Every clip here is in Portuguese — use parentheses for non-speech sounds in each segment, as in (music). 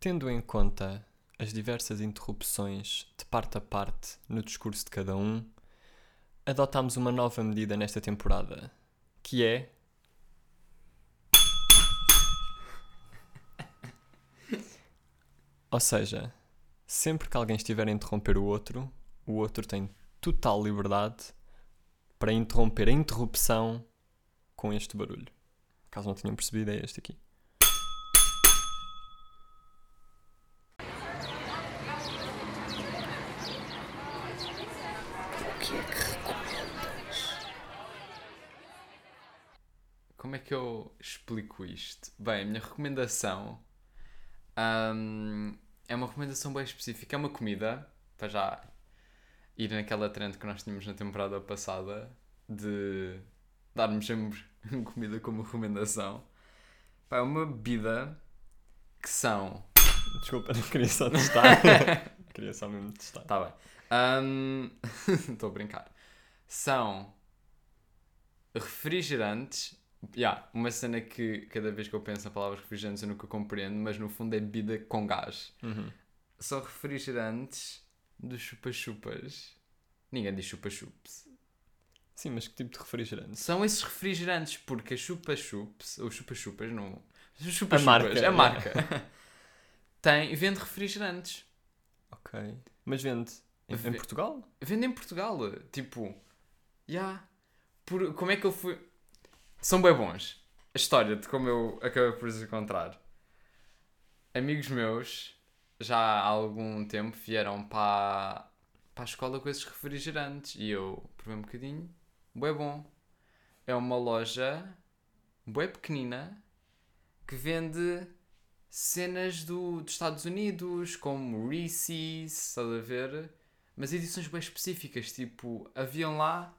Tendo em conta as diversas interrupções de parte a parte no discurso de cada um, adotámos uma nova medida nesta temporada, que é. (laughs) Ou seja, sempre que alguém estiver a interromper o outro, o outro tem total liberdade para interromper a interrupção com este barulho. Caso não tenham percebido, é este aqui. O que é que recomendas? Como é que eu explico isto? Bem, a minha recomendação hum, é uma recomendação bem específica. É uma comida, para já ir naquela trend que nós tínhamos na temporada passada de darmos sempre (laughs) comida como recomendação. Pá, é uma bebida que são. Desculpa, não queria só (laughs) testar. queria só mesmo testar. Tá bem. Hum, (laughs) Estou a brincar. São refrigerantes. Yeah, uma cena que cada vez que eu penso na palavra refrigerantes eu nunca compreendo, mas no fundo é bebida com gás. Uhum. São refrigerantes dos chupa-chupas. Ninguém diz chupa-chups. Sim, mas que tipo de refrigerante? São esses refrigerantes, porque a chupa-chups, ou chupa-chupas, não. A Chupa-chupas, marca, a marca. (laughs) tem, vende refrigerantes. Ok. Mas vende em, em Ve- Portugal? Vende em Portugal. Tipo, já. Por, como é que eu fui. São bem bons. A história de como eu acabei por os encontrar. Amigos meus, já há algum tempo, vieram para, para a escola com esses refrigerantes. E eu provei um bocadinho. Bué bom. É uma loja bué pequenina que vende cenas do, dos Estados Unidos, como Reese's, estás a ver? Mas edições bem específicas, tipo, haviam lá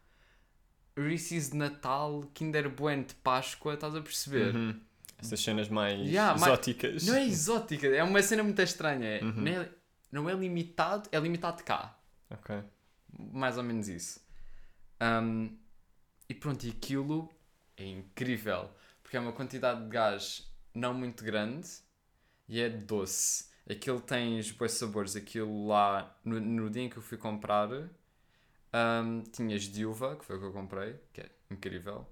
Reese's de Natal, Kinder Bueno de Páscoa, estás a perceber? Uhum. Essas cenas mais Yeah, exóticas. Não é exótica, é uma cena muito estranha. Uhum. Não, é, não é limitado, é limitado cá. Ok. Mais ou menos isso. Um, e pronto, e aquilo é incrível. Porque é uma quantidade de gás não muito grande e é doce. Aquilo tem os bons sabores. Aquilo lá, no, no dia em que eu fui comprar, um, tinhas de uva, que foi o que eu comprei, que é incrível.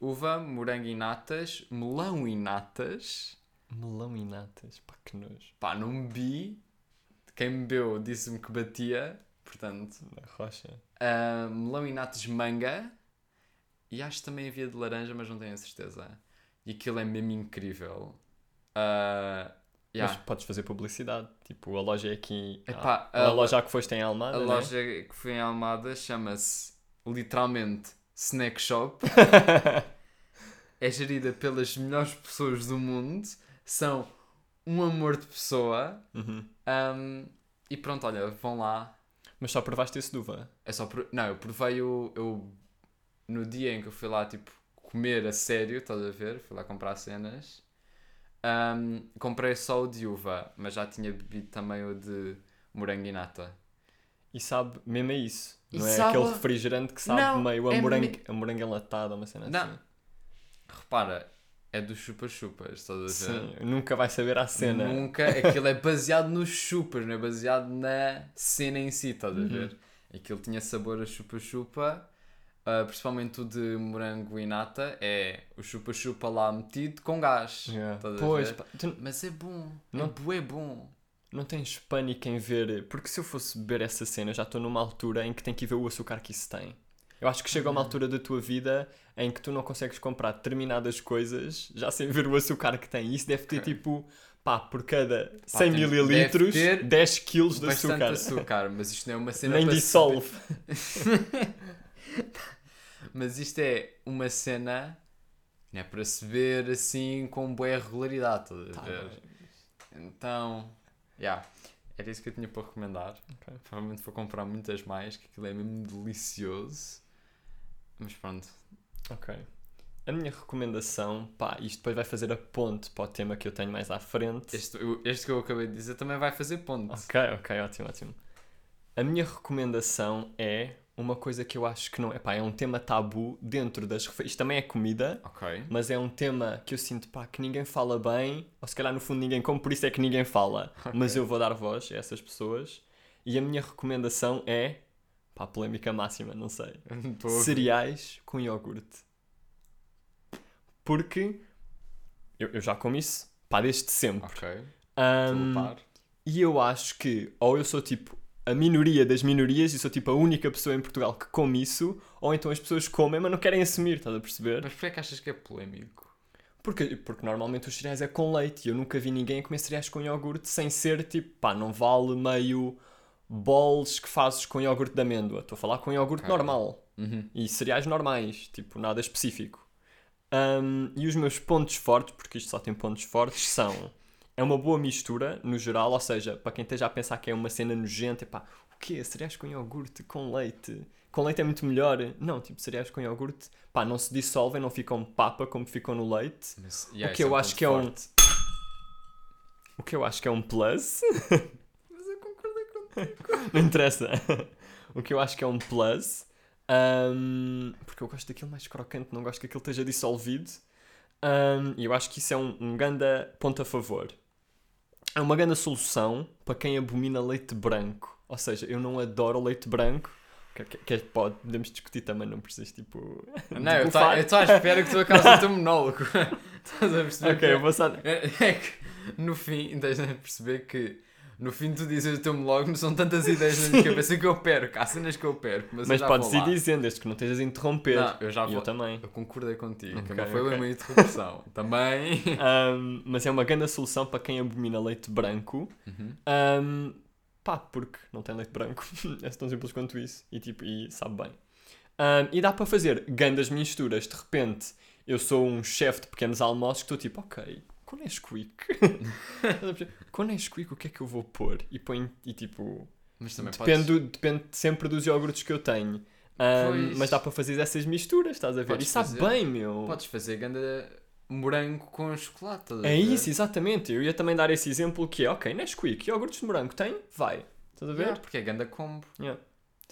Uva, morango e natas, melão e natas. Melão e natas. Pá, que nojo. Pá, não bebi. Quem me bebeu disse-me que batia. Portanto, Na rocha. Uh, melão e natas de manga. E acho que também havia de laranja, mas não tenho a certeza. E aquilo é mesmo incrível. Uh, yeah. Mas podes fazer publicidade. Tipo, a loja é aqui. Epá, a, a a loja que foste em Almada. A né? loja que foi em Almada chama-se literalmente Snack Shop. (laughs) é gerida pelas melhores pessoas do mundo. São um amor de pessoa. Uhum. Um, e pronto, olha, vão lá. Mas só provaste esse de uva. É só por... Não, eu provei o. Eu, no dia em que eu fui lá, tipo, comer a sério, estás a ver? Fui lá comprar cenas. Ahm, comprei só o de uva, mas já tinha bebido também o de morango e nata. E sabe, mesmo é isso. E não é sabe- aquele refrigerante que sabe Não, meio a é morango, me- a morango enlatado, uma cena Não. assim. Repara, é dos chupa-chupas, estás a ver? Sim, nunca vai saber a cena. Nunca. Aquilo é baseado nos chupas, não é baseado na cena em si, estás a Uhum. ver? Aquilo tinha sabor a chupa-chupa. Ah, principalmente o de morango e nata é o chupa-chupa lá metido com gás. Yeah. Pois, pá, tu Mas é bom. Não- É bué bom. não tens pânico em ver. Porque se eu fosse beber essa cena, já estou numa altura em que tenho que ver o açúcar que isso tem. Eu acho que chega a Uhum. uma altura da tua vida em que tu não consegues comprar determinadas coisas já sem ver o açúcar que tem. E isso deve ter Ok. tipo, pá, por cada 100 tem- mililitros, deve ter 10 quilos de açúcar. açúcar. mas isto não é uma (laughs) cena Nem dissolve. (laughs) (laughs) (laughs) Mas isto é uma cena não é para se ver assim com boa regularidade, estás a Tá ver? Então, yeah, era isso que eu tinha para recomendar. Ok. Provavelmente vou comprar muitas mais, que aquilo é mesmo delicioso. Mas pronto. Ok. A minha recomendação, pá, isto depois vai fazer a ponte para o tema que eu tenho mais à frente. Este, este que eu acabei de dizer também vai fazer ponto. Ok, ok, ótimo, ótimo. A minha recomendação é uma coisa que eu acho que não é, pá, é um tema tabu dentro das refeições. Isto também é comida, Ok. mas é um tema que eu sinto, pá, que ninguém fala bem, ou se calhar no fundo ninguém come, por isso é que ninguém fala. Mas eu vou dar voz a essas pessoas. E a minha recomendação é, pá, polémica máxima, não sei. (laughs) Tô. Cereais com iogurte. Porque eu, eu já como isso, pá, desde sempre. Ok. Par. e eu acho que ou eu sou tipo a minoria das minorias e sou tipo a única pessoa em Portugal que come isso, ou então as pessoas comem, mas não querem assumir, estás a perceber? Mas porquê é que achas que é polémico? Porque, porque normalmente os cereais é com leite e eu nunca vi ninguém a comer cereais com iogurte sem ser tipo, pá, não vale meio bols que fazes com iogurte de amêndoa. Estou a falar com iogurte normal Uhum. e cereais normais, tipo, nada específico. Ahm, e os meus pontos fortes, porque isto só tem pontos fortes, são. É uma boa mistura, no geral, ou seja, para quem esteja a pensar que é uma cena nojenta, pá, o quê? Cereais com iogurte, com leite? Com leite é muito melhor. Não, tipo, cereais com iogurte, pá, não se dissolvem, não ficam papa como ficam no leite. Mas, yeah, que isso eu um acho que é um- forte. O que eu acho que é um plus. (laughs) Mas eu concordei contigo. (laughs) não interessa. o que eu acho que é um plus. ahm, porque eu gosto daquilo mais crocante, não gosto que aquilo esteja dissolvido. Ahm, E eu acho que isso é um, um ganda ponto a favor. É uma grande solução para quem abomina leite branco. Ou seja, eu não adoro leite branco. Que, que, que pode, podemos discutir também, não precisas tipo. (laughs) Não, eu estou à espera que tu acabes o teu monólogo. (laughs) Estás a perceber? Ok, que- eu vou só. É, é que no fim tens de perceber que no fim tu dizes o teu monólogo não são tantas ideias na minha cabeça que eu perco. Há cenas que eu perco, mas, Mas eu podes ir lá. dizendo, desde que não estejas a interromper. Não, eu já vou. eu também. Eu concordei contigo, Ok, não foi ok. uma interrupção. (laughs) Também. Um, mas é uma grande solução para quem abomina leite branco. Uhum. Um, pá, porque não tem leite branco. (laughs) é tão simples quanto isso. E, tipo, e sabe bem. Um, e dá para fazer grandes misturas. De repente, eu sou um chefe de pequenos almoços que estou tipo, ok, com Nesquik. Com Nesquik, o que é que eu vou pôr? E põe, e tipo, Mas também depende, podes... depende sempre dos iogurtes que eu tenho. Um, mas dá para fazer essas misturas, estás a ver? Podes e sabe fazer. bem, meu. Podes fazer ganda morango com chocolate. É isso, exatamente. Eu ia também dar esse exemplo que é, ok, Nesquik, iogurtes de morango tem? Vai. Estás a ver? Yeah, porque é ganda combo. Yeah.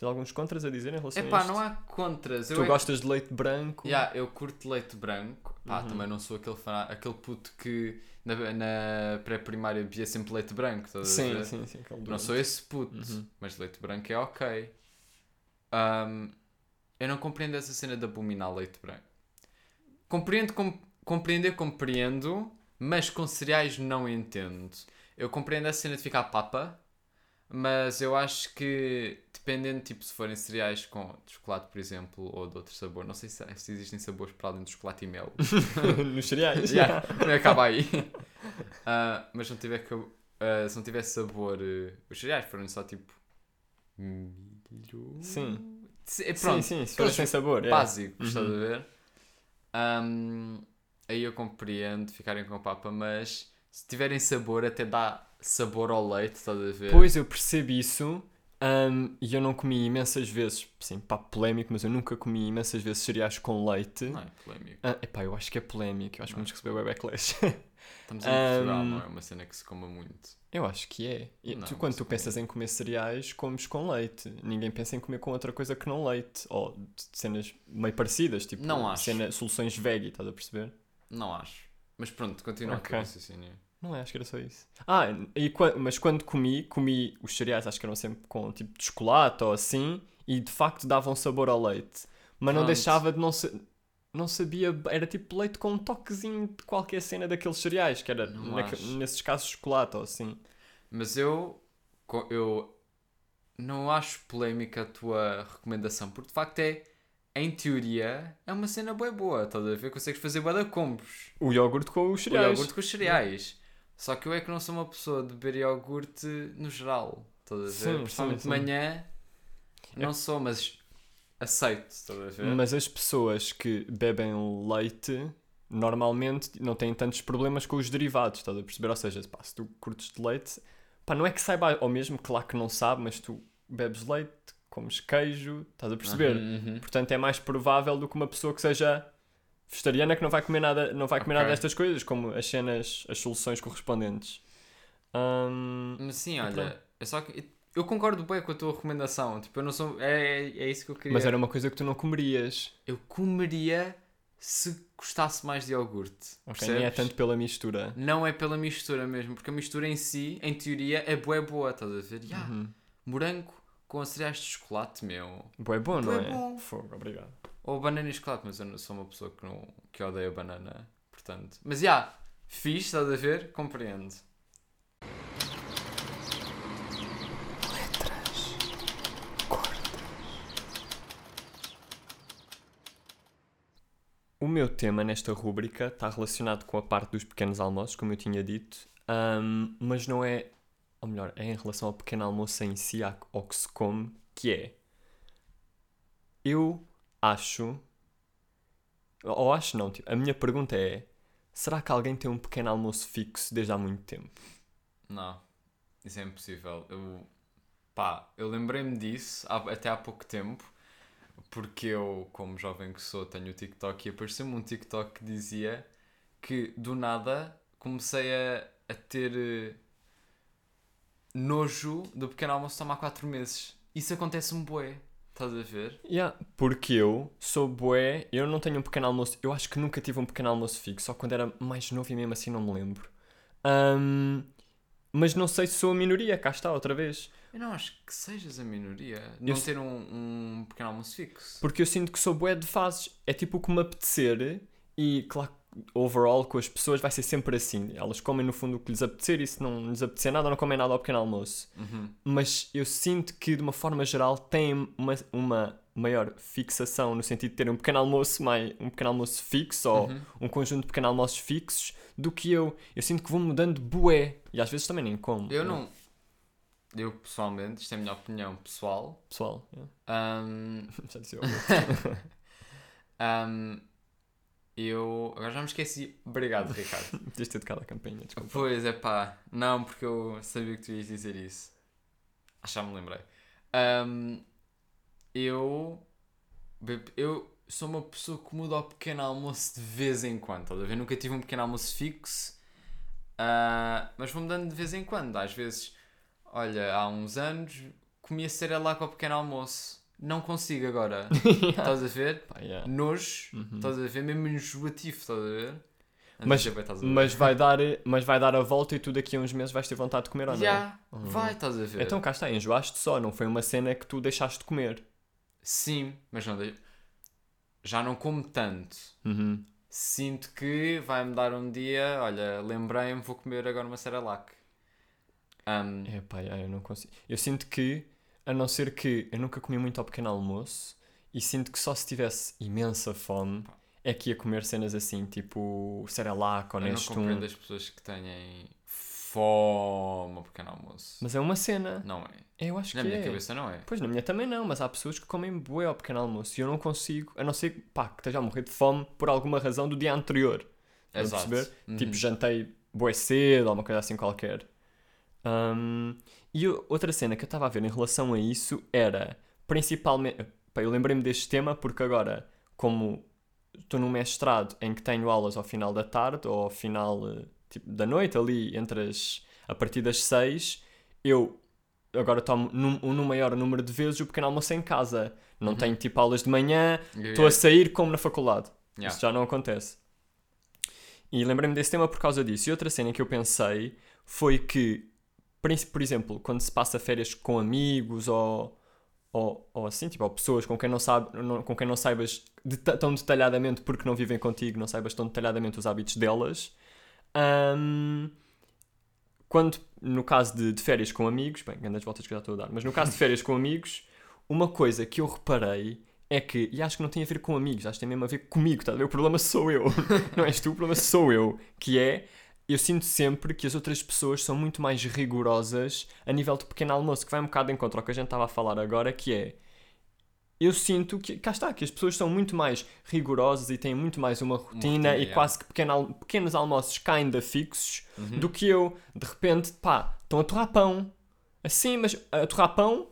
Tens alguns contras a dizer em relação a Epá, isto? não há contras. Eu Tu é- gostas de leite branco? Yeah, eu curto leite branco. Pá, Uhum. também não sou aquele, fã, aquele puto que na, na pré-primária bebia sempre leite branco. a Sim, sim, sim. Não doente. sou esse puto, Uhum. mas leite branco é ok. Ahm, eu não compreendo essa cena de abominar leite branco. Compreendo, com, compreender, compreendo, mas com cereais não entendo. Eu compreendo a cena de ficar papa, mas eu acho que dependendo, tipo, se forem cereais com chocolate, por exemplo, ou de outro sabor, não sei se, se existem sabores para além do chocolate e mel. (laughs) Nos cereais? (laughs) Yeah, acaba aí. (laughs) Ah, mas se não tiver que, ah, se não tiver sabor, eh, os cereais foram só tipo milho. Sim. Se- é, Sim, Pronto, sim, se for aqueles sem sabor. é. básicos, estás a Uhum. ver? Ahm, aí eu compreendo ficarem com papa, mas se tiverem sabor, até dá sabor ao leite, estás a ver? Pois, eu percebo isso. hum, e eu não comi imensas vezes, sim, pá, polémico, mas eu nunca comi imensas vezes cereais com leite. Não é polémico. Ah, epá, eu acho que é polémico, eu acho que Não. vamos receber o backlash. Estamos em Portugal, Ahm, não é uma cena que se coma muito. eu acho que é. E Não, tu, quando tu pensas em comer cereais, comes com leite. Ninguém pensa em comer com outra coisa que não leite. Ou cenas meio parecidas, tipo Não acho. cena- soluções veggie, estás a perceber? Não acho. Mas pronto, continua Ok. com o raciocínio. Não é, acho que era só isso. Ah, e, mas quando comi, comi os cereais, acho que eram sempre com tipo de chocolate ou assim, e de facto davam sabor ao leite. Mas não Pronto. deixava de não ser. Não sabia, era tipo leite com um toquezinho de qualquer cena daqueles cereais, que era acho. nesses casos chocolate ou assim. Mas eu, eu não acho polémica a tua recomendação, porque de facto é, em teoria, é uma cena bem boa, estás a ver? Consegues fazer bué combos. O iogurte com os O cereais. iogurte com os cereais. Só que eu é que não sou uma pessoa de beber iogurte no geral, estás a ver? Sim, Principalmente sim, de manhã, não sou, mas aceito, estás a ver? Mas as pessoas que bebem leite normalmente não têm tantos problemas com os derivados, estás a perceber? Ou seja, pá, se tu curtes de leite, pá, não é que saiba, ou mesmo, claro que não sabe, mas tu bebes leite, comes queijo, estás a perceber? Uhum, uhum. Portanto, é mais provável do que uma pessoa que seja vegetariana que não vai comer nada, não vai comer nada Ok. destas coisas, como as cenas, as soluções correspondentes. Mas sim, olha, pronto. é só que eu concordo bem com a tua recomendação. Tipo, eu não sou. É, é isso que eu queria. Mas era uma coisa que tu não comerias. Eu comeria se gostasse mais de iogurte. Ok, nem é tanto pela mistura. Não é pela mistura mesmo, porque a mistura em si, em teoria, é boa, boa, estás a ver? Ya, Uhum. Morango com cereais de chocolate, meu. Bué bom, não é? bom. Fogo, obrigado. Ou banana e chocolate, mas eu não sou uma pessoa que, não, que odeia banana, portanto. Mas já, fiz, estás a ver? Compreendo. Letras. Cortas. O meu tema nesta rúbrica está relacionado com a parte dos pequenos almoços, como eu tinha dito, ahm, mas não é, ou melhor, é em relação ao pequeno almoço em si, ao que se come, que é. Eu acho. Ou acho não, tipo, a minha pergunta é: será que alguém tem um pequeno almoço fixo desde há muito tempo? Não, isso é impossível. Eu, pá, eu lembrei-me disso há- até há pouco tempo, porque eu, como jovem que sou, tenho o TikTok e apareceu-me um TikTok que dizia que do nada comecei a, a ter eh, nojo do pequeno almoço tomar 4 meses. Isso acontece-me bué, estás a ver? Yeah, porque eu sou bué, eu não tenho um pequeno almoço, eu acho que nunca tive um pequeno almoço fixo, só quando era mais novo e mesmo assim não me lembro. Ahm, mas não sei se sou a minoria, cá está outra vez. Eu não acho que sejas a minoria. Não se- ter um, um pequeno almoço fixo. Porque eu sinto que sou bué de fases. É tipo o que me apetecer e, claro, overall com as pessoas vai ser sempre assim. Elas comem no fundo o que lhes apetecer e se não lhes apetecer nada, não comem nada ao pequeno almoço. Uhum. Mas eu sinto que, de uma forma geral, têm uma, uma maior fixação no sentido de terem um pequeno almoço, mais, um pequeno almoço fixo ou Uhum. um conjunto de pequenos almoços fixos do que eu. Eu sinto que vou mudando bué. E às vezes também nem como. Eu não. Eu pessoalmente, isto é a minha opinião pessoal. Pessoal, yeah. hum, (laughs) já disse eu. (laughs) (laughs) hum, eu. Agora já me esqueci. Obrigado, (laughs) Ricardo. Podias ter tocado a campainha, desculpa. pois é pá. Não, porque eu sabia que tu ias dizer isso. Ah, já me lembrei. Hum, eu. Eu sou uma pessoa que muda ao pequeno almoço de vez em quando. Estás a ver? Nunca tive um pequeno almoço fixo. Ah, mas vou mudando de vez em quando. Às vezes, olha, há uns anos comia cereal com o pequeno almoço. Não consigo agora. (laughs) Estás a ver? Pá, yeah. Nojo. Uhum. Estás a ver? Mesmo enjoativo, estás a ver? Mas- a ver? Mas vai, dar, mas vai dar a volta e tu daqui a uns meses vais ter vontade de comer ou não? Já, Uhum. vai, estás a ver? Então cá está, enjoaste só, não foi uma cena que tu deixaste de comer. Sim, mas não já não como tanto. Uhum. Sinto que vai-me dar um dia, olha, lembrei-me, vou comer agora uma Cerelac. Um, É pá, yeah, eu não consigo. Eu sinto que, a não ser que eu nunca comi muito ao pequeno almoço e sinto que só se tivesse imensa fome é que ia comer cenas assim, tipo Cerelac ou eu não Nestum. compreendo as pessoas que têm fome ao pequeno almoço. Mas é uma cena. Não é. Eu acho Na que minha é. cabeça não é. Pois, na minha também não, mas há pessoas que comem bué ao pequeno almoço e eu não consigo, a não ser pá, que esteja a morrer de fome por alguma razão do dia anterior. Exato. perceber? Uhum. Tipo, jantei bué cedo ou uma coisa assim qualquer. Hum, e outra cena que eu estava a ver em relação a isso era, principalmente... Pá, eu lembrei-me deste tema porque agora, como estou num mestrado em que tenho aulas ao final da tarde ou ao final tipo, da noite, ali entre as... a partir das seis, eu agora tomo num, num maior número de vezes o pequeno almoço em casa. Não Uhum. tenho tipo aulas de manhã, estou ia- a sair como na faculdade. Yeah. Isso já não acontece. E lembrei-me desse tema por causa disso. E outra cena que eu pensei foi que, por exemplo, quando se passa férias com amigos ou, ou, ou assim, tipo, ou pessoas com quem não, sabe, não- com quem não saibas deta- tão detalhadamente porque não vivem contigo, não saibas tão detalhadamente os hábitos delas. hum, quando, no caso de, de férias com amigos, bem, grandes voltas que já estou a dar, mas no caso de (laughs) férias com amigos, uma coisa que eu reparei é que, e acho que não tem a ver com amigos, acho que tem mesmo a ver comigo, ver? O problema sou eu, (laughs) não és tu, o problema sou eu, que é, eu sinto sempre que as outras pessoas são muito mais rigorosas a nível de pequeno almoço, que vai um bocado em contra ao que a gente estava a falar agora, que é, eu sinto que, cá está, que as pessoas são muito mais rigorosas e têm muito mais uma rotina, rotina, e yeah. quase que pequeno pequenos almoços kinda fixos, Uhum. do que eu, de repente, pá, estão a torrar pão. Assim, mas a torrar pão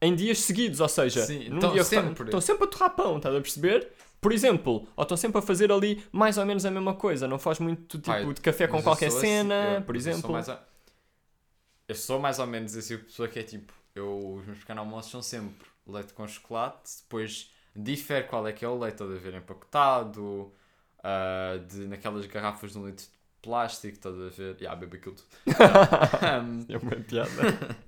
em dias seguidos, ou seja, estão sempre. estão sempre a torrar pão, estás a perceber? Por exemplo, ou estão sempre a fazer ali mais ou menos a mesma coisa, não faz muito tipo de café com qualquer assim- cena, eu- por mas eu sou exemplo. ou- Eu sou mais ou menos esse tipo de pessoa que é tipo, eu, os meus pequenos almoços são sempre leite com chocolate, depois difere qual é que é o leite, estás a ver empacotado, ah, de, naquelas garrafas de um litro de plástico, estás a ver? Já, bebo aquilo tudo. (laughs) Um, É uma piada.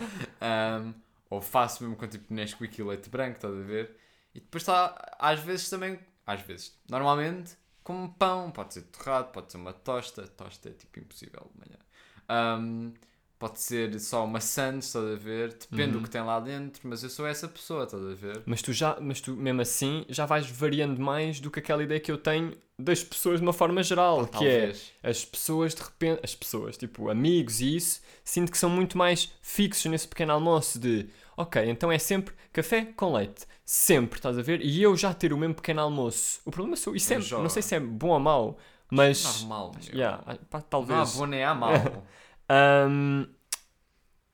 (laughs) um, ou faço mesmo com tipo Nesquik e leite branco, estás a ver? E depois está, às vezes também, às vezes, normalmente, como pão, pode ser torrado, pode ser uma tosta, tosta é tipo impossível de manhã. Um, pode ser só uma sandes, estás a ver? Depende Uhum. do que tem lá dentro, mas eu sou essa pessoa, estás a ver? Mas tu já, mas tu mesmo assim já vais variando mais do que aquela ideia que eu tenho das pessoas de uma forma geral, Pá, que é talvez. as pessoas de repente, as pessoas, tipo amigos e isso, sinto que são muito mais fixos nesse pequeno almoço de, ok, então é sempre café com leite, sempre, estás a ver? E eu já ter o mesmo pequeno almoço. O problema sou isso é, já- não sei se é bom ou mau, mas Normal, yeah, pá, Não há talvez. bom nem há mau. (laughs) Ahm,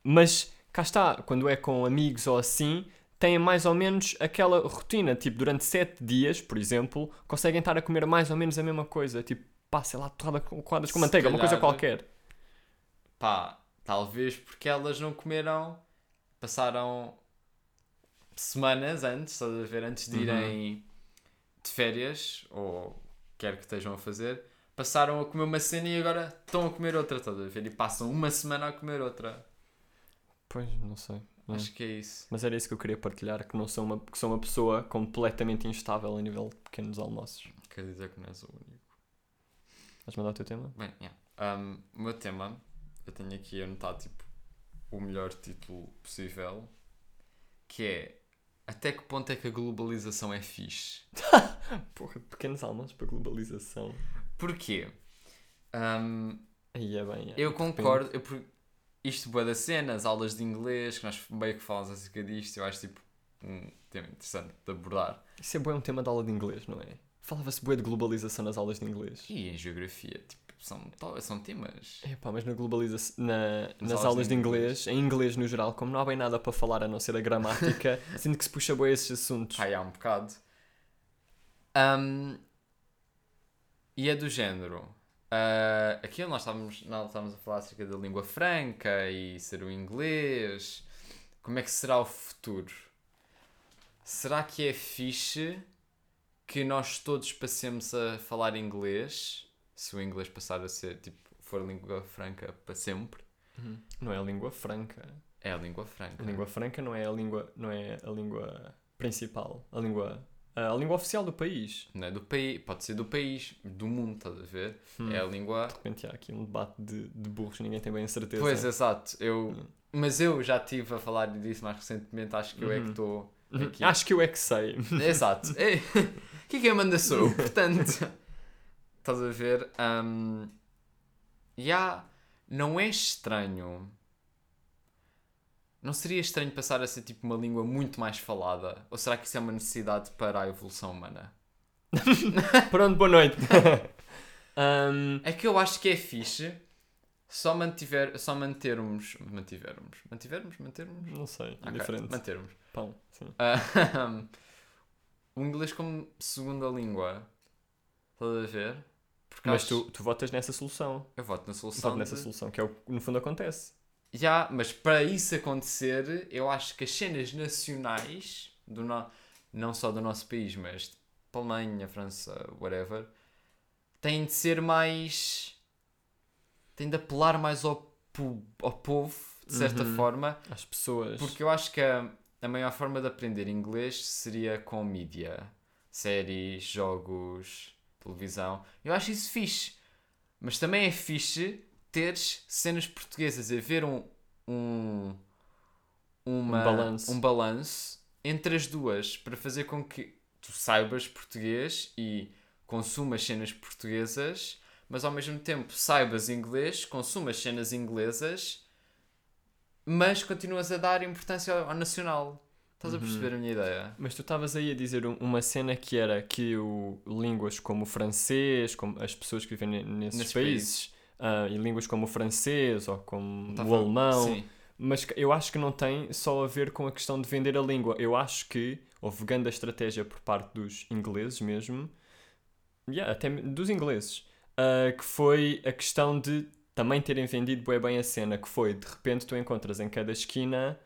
mas cá está, quando é com amigos ou assim, têm mais ou menos aquela rotina. Tipo, durante sete dias, por exemplo, conseguem estar a comer mais ou menos a mesma coisa. Tipo, pá, sei lá, torrada com coadas com manteiga, uma coisa calhar- qualquer. Pá, talvez porque elas não comeram, passaram semanas antes, estás a ver, antes de Uhum. irem de férias, ou quer que estejam a fazer, passaram a comer uma cena e agora estão a comer outra, estás a ver? E passam uma semana a comer outra. Pois, não sei. Hum. Acho que é isso. Mas era isso que eu queria partilhar, que não sou uma, que sou uma pessoa completamente instável a nível de pequenos almoços. Quer dizer que não és o único. Vais mandar o teu tema? Bem, yeah. Um, o meu tema, eu tenho aqui anotado tipo, o melhor título possível, que é Até que ponto é que a globalização é fixe? (laughs) Porra, pequenos almoços para globalização. Porquê? Um, Aí é bem. é, eu concordo, eu, isto boa da cena, as aulas de inglês, que nós meio que falamos acerca disto, eu acho tipo um tema interessante de abordar. Isso é bué um tema de aula de inglês, não é? Falava-se bué de globalização nas aulas de inglês. E em geografia, tipo, são, são temas. É pá, mas na globalização, na, nas, aulas aulas, de de inglês, em inglês no geral, como não há bem nada para falar a não ser a gramática, (laughs) sinto que se puxa bem esses assuntos. Ai, há um bocado. Um, e é do género. Uh, aquilo nós estávamos, nós estávamos a falar acerca da língua franca e ser o inglês. Como é que será o futuro? Será que é fixe que nós todos passemos a falar inglês? Se o inglês passar a ser, tipo, for língua franca para sempre? Uhum. Não é a língua franca. É a língua franca. A língua franca não é a língua, não é a língua principal. A língua, a língua oficial do país. Não é do país, pode ser do país, do mundo, estás a ver? Hum. É a língua De repente há aqui um debate de, de burros, ninguém tem bem a certeza. Pois, exato. Eu, Hum. mas eu já estive a falar disso mais recentemente, acho que eu é que Uhum. estou Uhum. aqui. Acho que eu é que sei. Exato. (laughs) (laughs) É, que quem manda sou eu, portanto. Estás a ver? Um, já não é estranho. Não seria estranho passar a ser tipo uma língua muito mais falada? Ou será que isso é uma necessidade para a evolução humana? (laughs) Pronto, boa noite. (laughs) Ahm, É que eu acho que é fixe só, mantiver, só mantermos. Mantivermos. Mantivermos? Mantermos? não sei, é Ok, diferente. Mantermos. Pão, sim. Ah, (laughs) o inglês como segunda língua. Estás a ver? Porque Mas acho- tu, tu votas nessa solução. Eu voto na solução. Voto nessa de- solução, que é o que no fundo acontece. Já, mas para isso acontecer, eu acho que as cenas nacionais, do no... não só do nosso país, mas de Alemanha, França, whatever, têm de ser mais. têm de apelar mais ao, po- ao povo, de certa Uhum. forma, As pessoas. Porque eu acho que a, a maior forma de aprender inglês seria com mídia. Séries, jogos, televisão. Eu acho isso fixe. Mas também é fixe teres cenas portuguesas a ver um, um, uma, Um balanço. um balanço entre as duas para fazer com que tu saibas português e consumas cenas portuguesas, mas ao mesmo tempo saibas inglês, consumas cenas inglesas mas continuas a dar importância ao, ao nacional. Estás a Uhum. perceber a minha ideia? Mas tu estavas aí a dizer um- uma cena que era que o, línguas como o francês, como as pessoas que vivem ne- nesses, Nesses países, ah, e línguas como o francês ou como Tá o falar- alemão, Sim. mas eu acho que não tem só a ver com a questão de vender a língua. Eu acho que houve grande estratégia por parte dos ingleses mesmo, yeah, até dos ingleses, ah, que foi a questão de também terem vendido bué bem a cena, que foi de repente tu encontras em cada esquina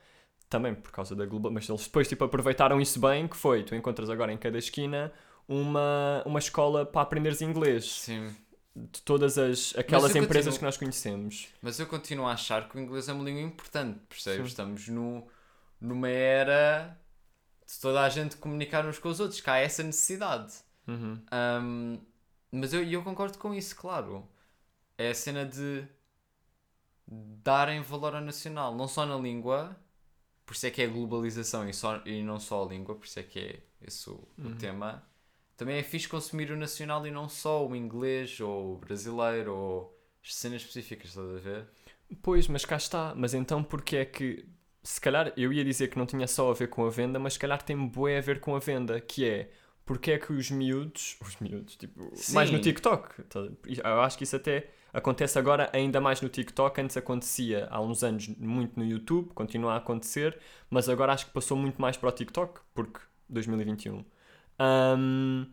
também por causa da global, mas eles depois tipo, aproveitaram isso bem, que foi, tu encontras agora em cada esquina uma, uma escola para aprenderes inglês Sim. de todas as aquelas empresas continuo- que nós conhecemos. Mas eu continuo a achar que o inglês é uma língua importante, percebes? Sim. Estamos no, numa era de toda a gente comunicar uns com os outros, que há essa necessidade. Uhum. Ahm, mas eu, eu concordo com isso, claro. É a cena de darem valor ao nacional, não só na língua, por isso é que é a globalização e, só, e não só a língua, por isso é que é esse o, o Uhum. tema. Também é fixe consumir o nacional e não só o inglês ou o brasileiro ou as cenas específicas, estás a ver? Pois, mas cá está. Mas então porque é que. Se calhar eu ia dizer que não tinha só a ver com a venda, mas se calhar tem bué a ver com a venda, que é porque é que os miúdos, os miúdos, tipo, mais no Sim. TikTok, tá? eu acho que isso até acontece agora ainda mais no TikTok, antes acontecia há uns anos muito no YouTube, continua a acontecer, mas agora acho que passou muito mais para o TikTok, porque 2021. Ahm,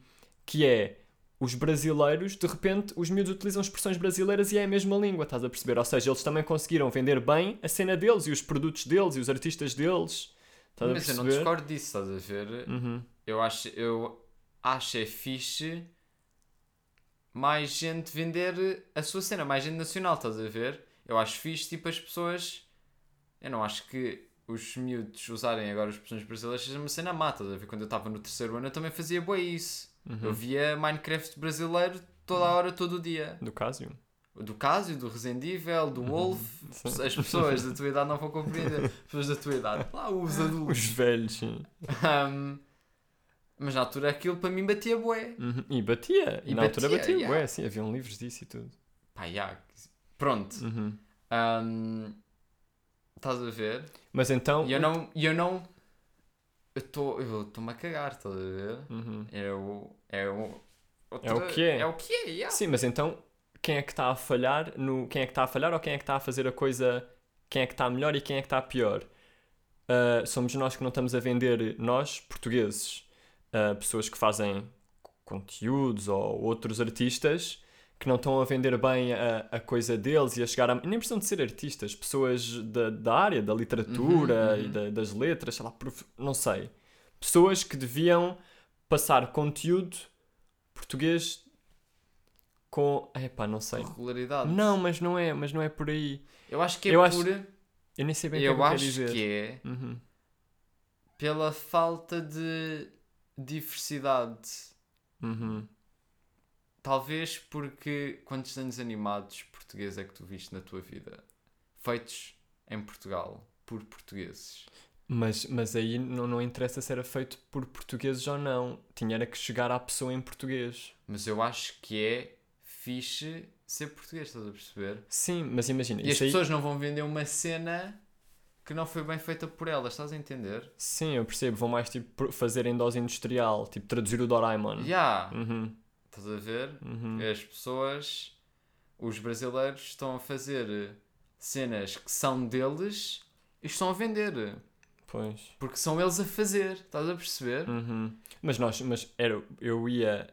que é os brasileiros, de repente, os miúdos utilizam expressões brasileiras e é a mesma língua, estás a perceber? Ou seja, eles também conseguiram vender bem a cena deles e os produtos deles e os artistas deles. Estás a Mas eu não discordo disso, estás a ver? Uhum. Eu acho, eu acho é fixe mais gente vender a sua cena, mais gente nacional, estás a ver? Eu acho fixe, tipo, as pessoas. Eu não acho que os miúdos usarem agora as expressões brasileiras seja uma cena má, estás a ver? Quando eu estava no terceiro ano eu também fazia bué isso. Uhum. Eu via Minecraft brasileiro toda a hora, todo o dia. Do Casio. Do Casio, do Resident Evil, do Wolf. Uhum. Sim. As pessoas da tua idade não vão compreender. As pessoas da tua idade. Lá os adultos. Os velhos, sim. (laughs) Um, mas na altura aquilo para mim batia bué. Uhum. E batia. E, na altura batia, batia. yeah. Ué, sim, haviam livros disso e tudo. Pá, já. Pronto. Uhum. Um, estás a ver? Mas então. E eu não. Eu não eu estou eu estou-me a cagar, estás a ver? Uhum. É o. É o. É o que é. É o que é, yeah. Sim, mas então quem é que está a falhar no quem é que está a falhar ou quem é que está a fazer a coisa quem é que está melhor e quem é que está pior Ah, somos nós que não estamos a vender nós portugueses pessoas que fazem conteúdos ou outros artistas que não estão a vender bem a, a coisa deles e a chegar a nem precisam de ser artistas pessoas da, da área da literatura Uhum, e uhum. da- das letras sei lá prof- não sei pessoas que deviam passar conteúdo português com. Epá, não sei. Regularidade. Não, mas não é, mas não é por aí. Eu acho que é Eu acho- por. Eu nem sei bem o que é Eu que eu acho que é Uhum. pela falta de diversidade. Uhum. Talvez porque quantos desenhos animados portugueses é que tu viste na tua vida? Feitos em Portugal, por portugueses. Mas, mas aí não, não interessa se era feito por portugueses ou não. Tinha era que chegar à pessoa em português. Mas eu acho que é fixe ser português, estás a perceber? Sim, mas imagina, E as aí... pessoas não vão vender uma cena que não foi bem feita por elas, estás a entender? Sim, eu percebo. Vão mais tipo fazer em dose industrial, tipo traduzir o Doraemon. Já, Uhum. estás a ver? Uhum. As pessoas, os brasileiros, estão a fazer cenas que são deles e estão a vender. Pois. Porque são eles a fazer, estás a perceber? Uhum. Mas nós, mas era, eu ia,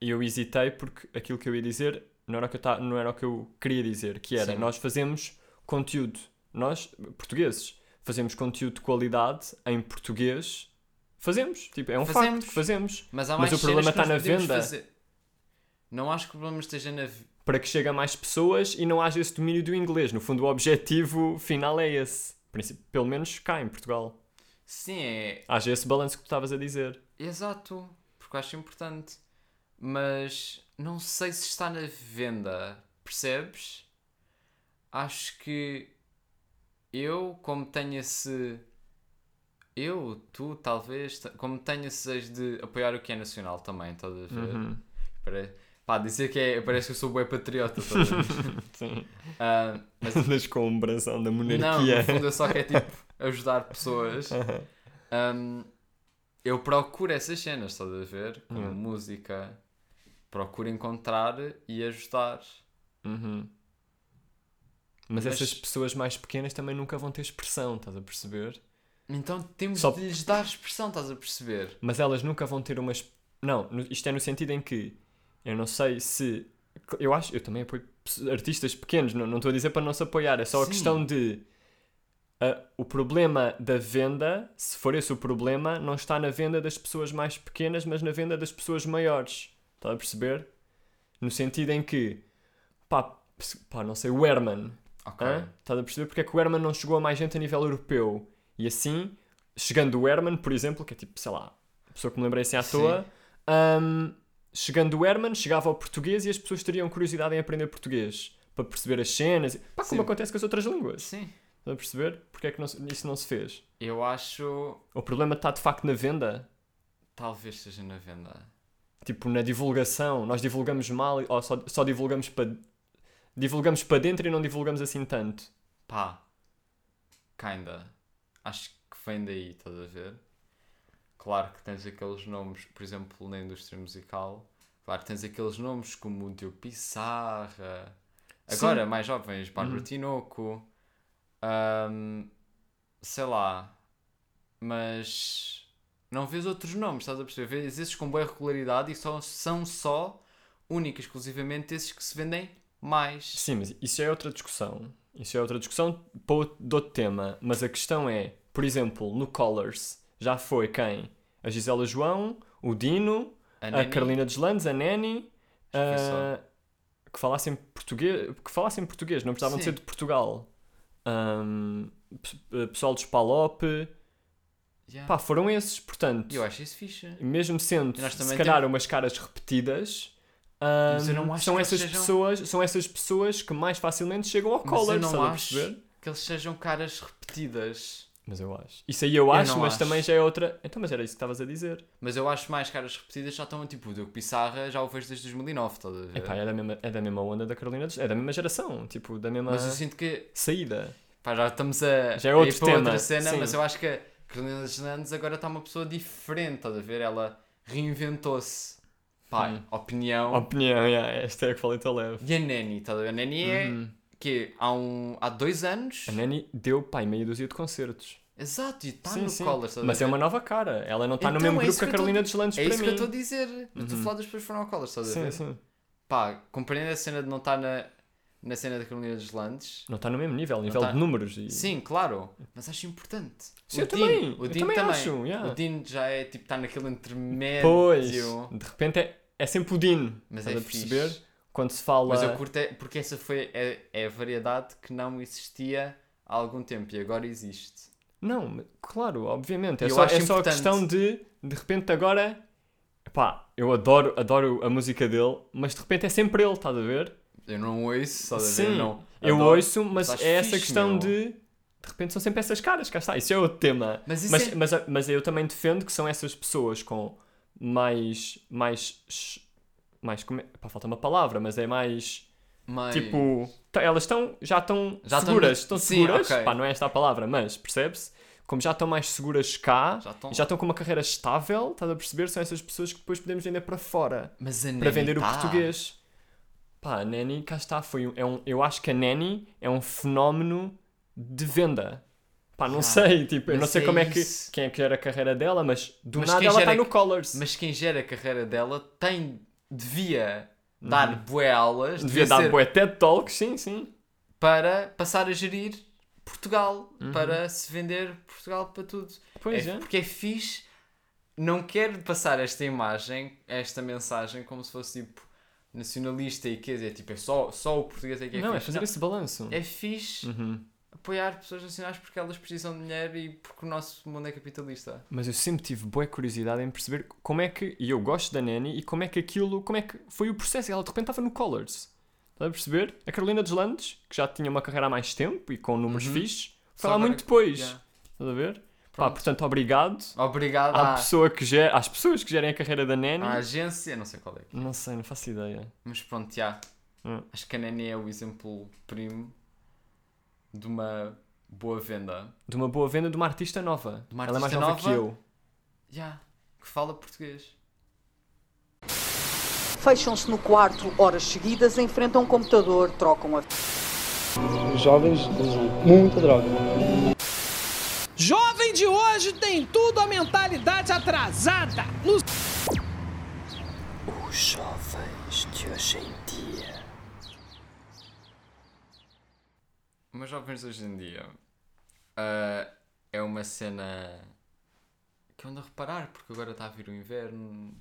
eu hesitei porque aquilo que eu ia dizer não era o que eu, ta- não era o que eu queria dizer, que era Sim. nós fazemos conteúdo, nós, portugueses, fazemos conteúdo de qualidade em português, fazemos, tipo, é um Fazemos. facto, fazemos, Mas há Mas mais o problema está na venda. fazer. Não acho que o problema esteja na. para que chegue a mais pessoas e não haja esse domínio do inglês. No fundo, o objetivo final é esse, pelo menos cá em Portugal. Sim, é. Haja esse balanço que tu estavas a dizer. Exato, porque acho importante. Mas não sei se está na venda, percebes? Acho que eu, como tenho esse. Eu, tu, talvez, como tenho esse desejo de apoiar o que é nacional também, estás a ver? Uhum. Pare- Pá, dizer que é. Parece que eu sou bem patriota, ver? (laughs) Sim. Ah, mas (laughs) Andas com um brasão da não, monarquia. no fundo eu só quero tipo (laughs) ajudar pessoas. Aham. Um, eu procuro essas cenas, estás a ver? Como Hum. música. Procuro encontrar e ajudar. Uhum. Mas, Mas- essas pessoas mais pequenas também nunca vão ter expressão, estás a perceber? Então temos Só- de lhes dar expressão, estás a perceber? Mas elas nunca vão ter uma. Não, isto é no sentido em que eu não sei se. Eu acho, eu também apoio artistas pequenos, não, não estou a dizer para não se apoiar, é só a Sim. questão de a- o problema da venda, se for esse o problema, não está na venda das pessoas mais pequenas, mas na venda das pessoas maiores. Está a perceber? No sentido em que, pá, pá não sei, o Herman, Ok. hã? estás a perceber porque é que o Herman não chegou a mais gente a nível europeu? E assim, chegando o Herman, por exemplo, que é tipo, sei lá, a pessoa que me lembrei assim à Sim. toa, hum, chegando o Herman, chegava ao português e as pessoas teriam curiosidade em aprender português para perceber as cenas, pá, como Sim. acontece com as outras línguas. Sim. Estás a perceber? Porque é que não isso não se fez? Eu acho. O problema está de facto na venda, Talvez seja na venda. tipo na divulgação. Nós divulgamos mal ou só, só divulgamos para divulgamos para dentro e não divulgamos assim tanto. Pá. Kinda. Acho que vem daí, estás a ver? Claro que tens aqueles nomes, por exemplo, na indústria musical. Claro que tens aqueles nomes como o Diogo Pissarra. Agora, mais jovens, Bárbara Uhum. Tinoco. ahm, sei lá. Mas. Não vês outros nomes, estás a perceber? Vês esses com boa regularidade e só, são só, única e exclusivamente, esses que se vendem mais. Sim, mas isso é outra discussão. Isso é outra discussão de outro tema. Mas a questão é, por exemplo, no Colors já foi quem? A Gisela João, o Dino, a, Nani- Carolina Deslandes, a Nani, Acho que falassem português, que falassem português, não precisavam de ser de Portugal. Ahm, pe- pessoal dos Palop, Yeah. pá, foram esses, portanto, eu acho isso fixe. mesmo sendo se calhar temos- umas caras repetidas, ahm, Mas eu não acho são que essas sejam- pessoas, são essas pessoas que mais facilmente chegam ao Mas eu não a acho. Que eles sejam caras repetidas. Mas eu acho. Isso aí eu Eu acho, mas acho. também já é outra. Então, mas era isso que estavas a dizer. Mas eu acho mais caras repetidas já estão tipo o Diogo Pissarra, já o vejo desde 2009, estás a ver? Epá, é da mesma, é da mesma onda da Carolina, é da mesma geração, tipo, da mesma Mas eu sinto que saída. pá, já estamos a, Já é a outro ir para tema, outra cena, sim. mas eu acho que a Carolina Deslandes agora está uma pessoa diferente, estás a ver? Ela reinventou-se. Pá, Hum. opinião. Opinião, yeah, esta é a que falei tão leve. E a Nani, estás a ver? A Nani é Uhum. que há, um, há dois anos. A Nani deu, pai, meia dúzia de concertos. Exato, e está Sim, no sim. Colors, a Mas é uma nova cara. Ela não está no Então, mesmo é grupo isso que a tô- Carolina Deslandes É para isso mim. que eu estou a dizer. Eu estou a Uhum. falar das pessoas que foram ao Colors, estás a Sim, ver? sim. Pá, compreendo a cena de não estar na, na cena da Carolina dos Landes. Não está no mesmo nível, nível tá. de números. E... Sim, claro. Mas acho importante. Sim, O eu Dino- também. O Dino também, também. acho. yeah. O Dino já é tipo, está naquele intermédio. Pois, de repente é, é sempre o Dino. Mas é a perceber? Quando se fala. Mas eu curto é, porque essa foi é, é a variedade que não existia há algum tempo e agora existe. Não, claro, obviamente. É Eu só, é só a questão de, de repente agora, pá, eu adoro, adoro a música dele, mas de repente é sempre ele, estás a ver? Eu não ouço, ver? Sim, não, eu adoro. ouço, mas é essa fixe, questão meu. de, de repente são sempre essas caras, cá está, isso é outro tema. Mas Mas, é... mas, mas eu também defendo que são essas pessoas com mais, mais, mais, como é, pá, falta uma palavra, mas é mais, Mas... tipo, elas estão, já estão Já estão seguras, estão Sim, seguras, ok. pá, não é esta a palavra, mas percebe-se? Como já estão mais seguras cá, já estão... já estão com uma carreira estável, estás a perceber? São essas pessoas que depois podemos vender para fora, Mas a para vender tá. o português. Pá, a Nani, cá está, foi é um, eu acho que a Nani é um fenómeno de venda. Pá, não sei, tipo, eu não sei é como é que, isso. quem é que gera a carreira dela, mas do Mas nada ela está no Colors. Mas quem gera a carreira dela tem... Devia dar bué aulas, Uhum. Devia dar ser bué TED Talks, sim, sim. para passar a gerir Portugal, Uhum. para se vender Portugal para tudo. Pois é, é. Porque é fixe, não quero passar esta imagem, esta mensagem, como se fosse tipo nacionalista e quer dizer, tipo, é só, só o português é que é não, é fixe. fazer esse balanço. Não, é fixe Uhum. apoiar pessoas nacionais porque elas precisam de dinheiro e porque o nosso mundo é capitalista. Mas eu sempre tive boa curiosidade em perceber como é que, e eu gosto da Nani, e como é que aquilo, como é que foi o processo. Ela de repente estava no Colors. Estás a perceber? A Carolina dos Landes, que já tinha uma carreira há mais tempo e com números Uhum. fixes, Só foi lá agora- muito depois. Yeah. Estás a ver? Pá, portanto, obrigado Obrigado à à, pessoa que ger, às pessoas que gerem a carreira da Nani. à agência, não sei qual é. Não sei, não faço ideia. Mas pronto, já. Hum. Acho que a Nani é o exemplo primo de uma boa venda. De uma boa venda de uma artista nova. De uma Ela é mais artista nova, nova? que eu. Já. Que fala português. Fecham-se no quarto horas seguidas, enfrentam um computador, trocam a Os jovens usam muita droga. Jovem de hoje tem tudo a mentalidade atrasada. No Os jovens de hoje em dia. Mas jovens hoje em dia. ah, é uma cena que eu ando a reparar, porque agora está a vir o inverno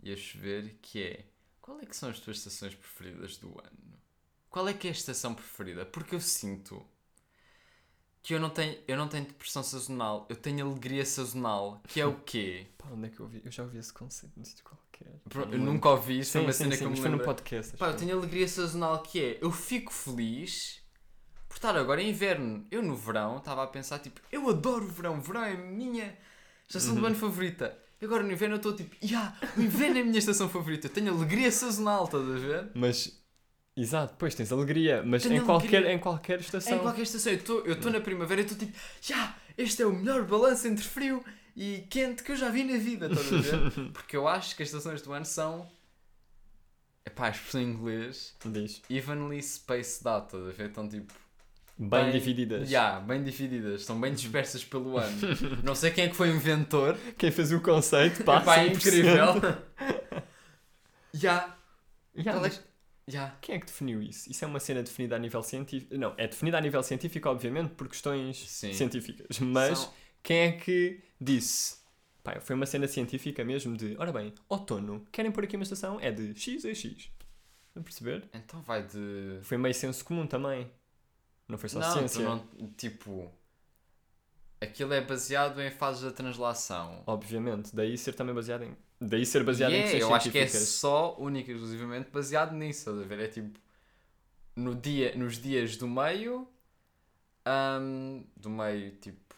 e a chover, que é qual é que são as tuas estações preferidas do ano? Qual é que é a estação preferida? Porque eu sinto que eu não tenho, eu não tenho depressão sazonal, eu tenho alegria sazonal, que é o quê? (laughs) Pá, onde é que eu vi? Eu já ouvi esse conceito num sítio qualquer. Pro- Eu nunca ouvi isto, foi uma sim, cena sim, que eu me foi no podcast. Pá, eu eu. tenho alegria sazonal que é, eu fico feliz por estar agora em inverno. Eu no verão estava a pensar, tipo, eu adoro o verão, o verão é a minha estação Uhum. do ano favorita. E agora no inverno eu estou tipo, yeah, o inverno é a minha estação favorita, eu tenho alegria sazonal, estás a ver? Mas, exato, depois tens alegria, mas Tenho em qualquer, alegria. em qualquer estação. Em qualquer estação, eu estou na primavera e estou tipo, yeah, este é o melhor balanço entre frio e quente que eu já vi na vida, estás a ver? (laughs) Porque eu acho que as estações do ano são, epá, a expressão em inglês, Diz. evenly spaced out, estás a ver? Estão tipo, Bem, divididas. Já, bem divididas, estão bem dispersas pelo ano. (laughs) Não sei quem é que foi o inventor, Quem fez o conceito, pá, Epá, é 100%. incrível. (laughs) Já, qual é já. Quem é que definiu isso? Isso é uma cena definida a nível científico. Não, é definida a nível científico, obviamente, por questões Sim. científicas. Mas São- quem é que disse? Pá, foi uma cena científica mesmo de, ora bem, outono, querem pôr aqui uma estação? É de X a X. A perceber? Então vai de. Foi meio senso comum também. Não foi só não, ciência. tu não. Tipo. Aquilo é baseado em fases da translação. Obviamente. Daí ser também baseado em. Daí ser baseado E em é, questões eu acho que é só, única e exclusivamente baseado nisso, estás a ver? É tipo. No dia, nos dias do meio. ahm, do meio, tipo.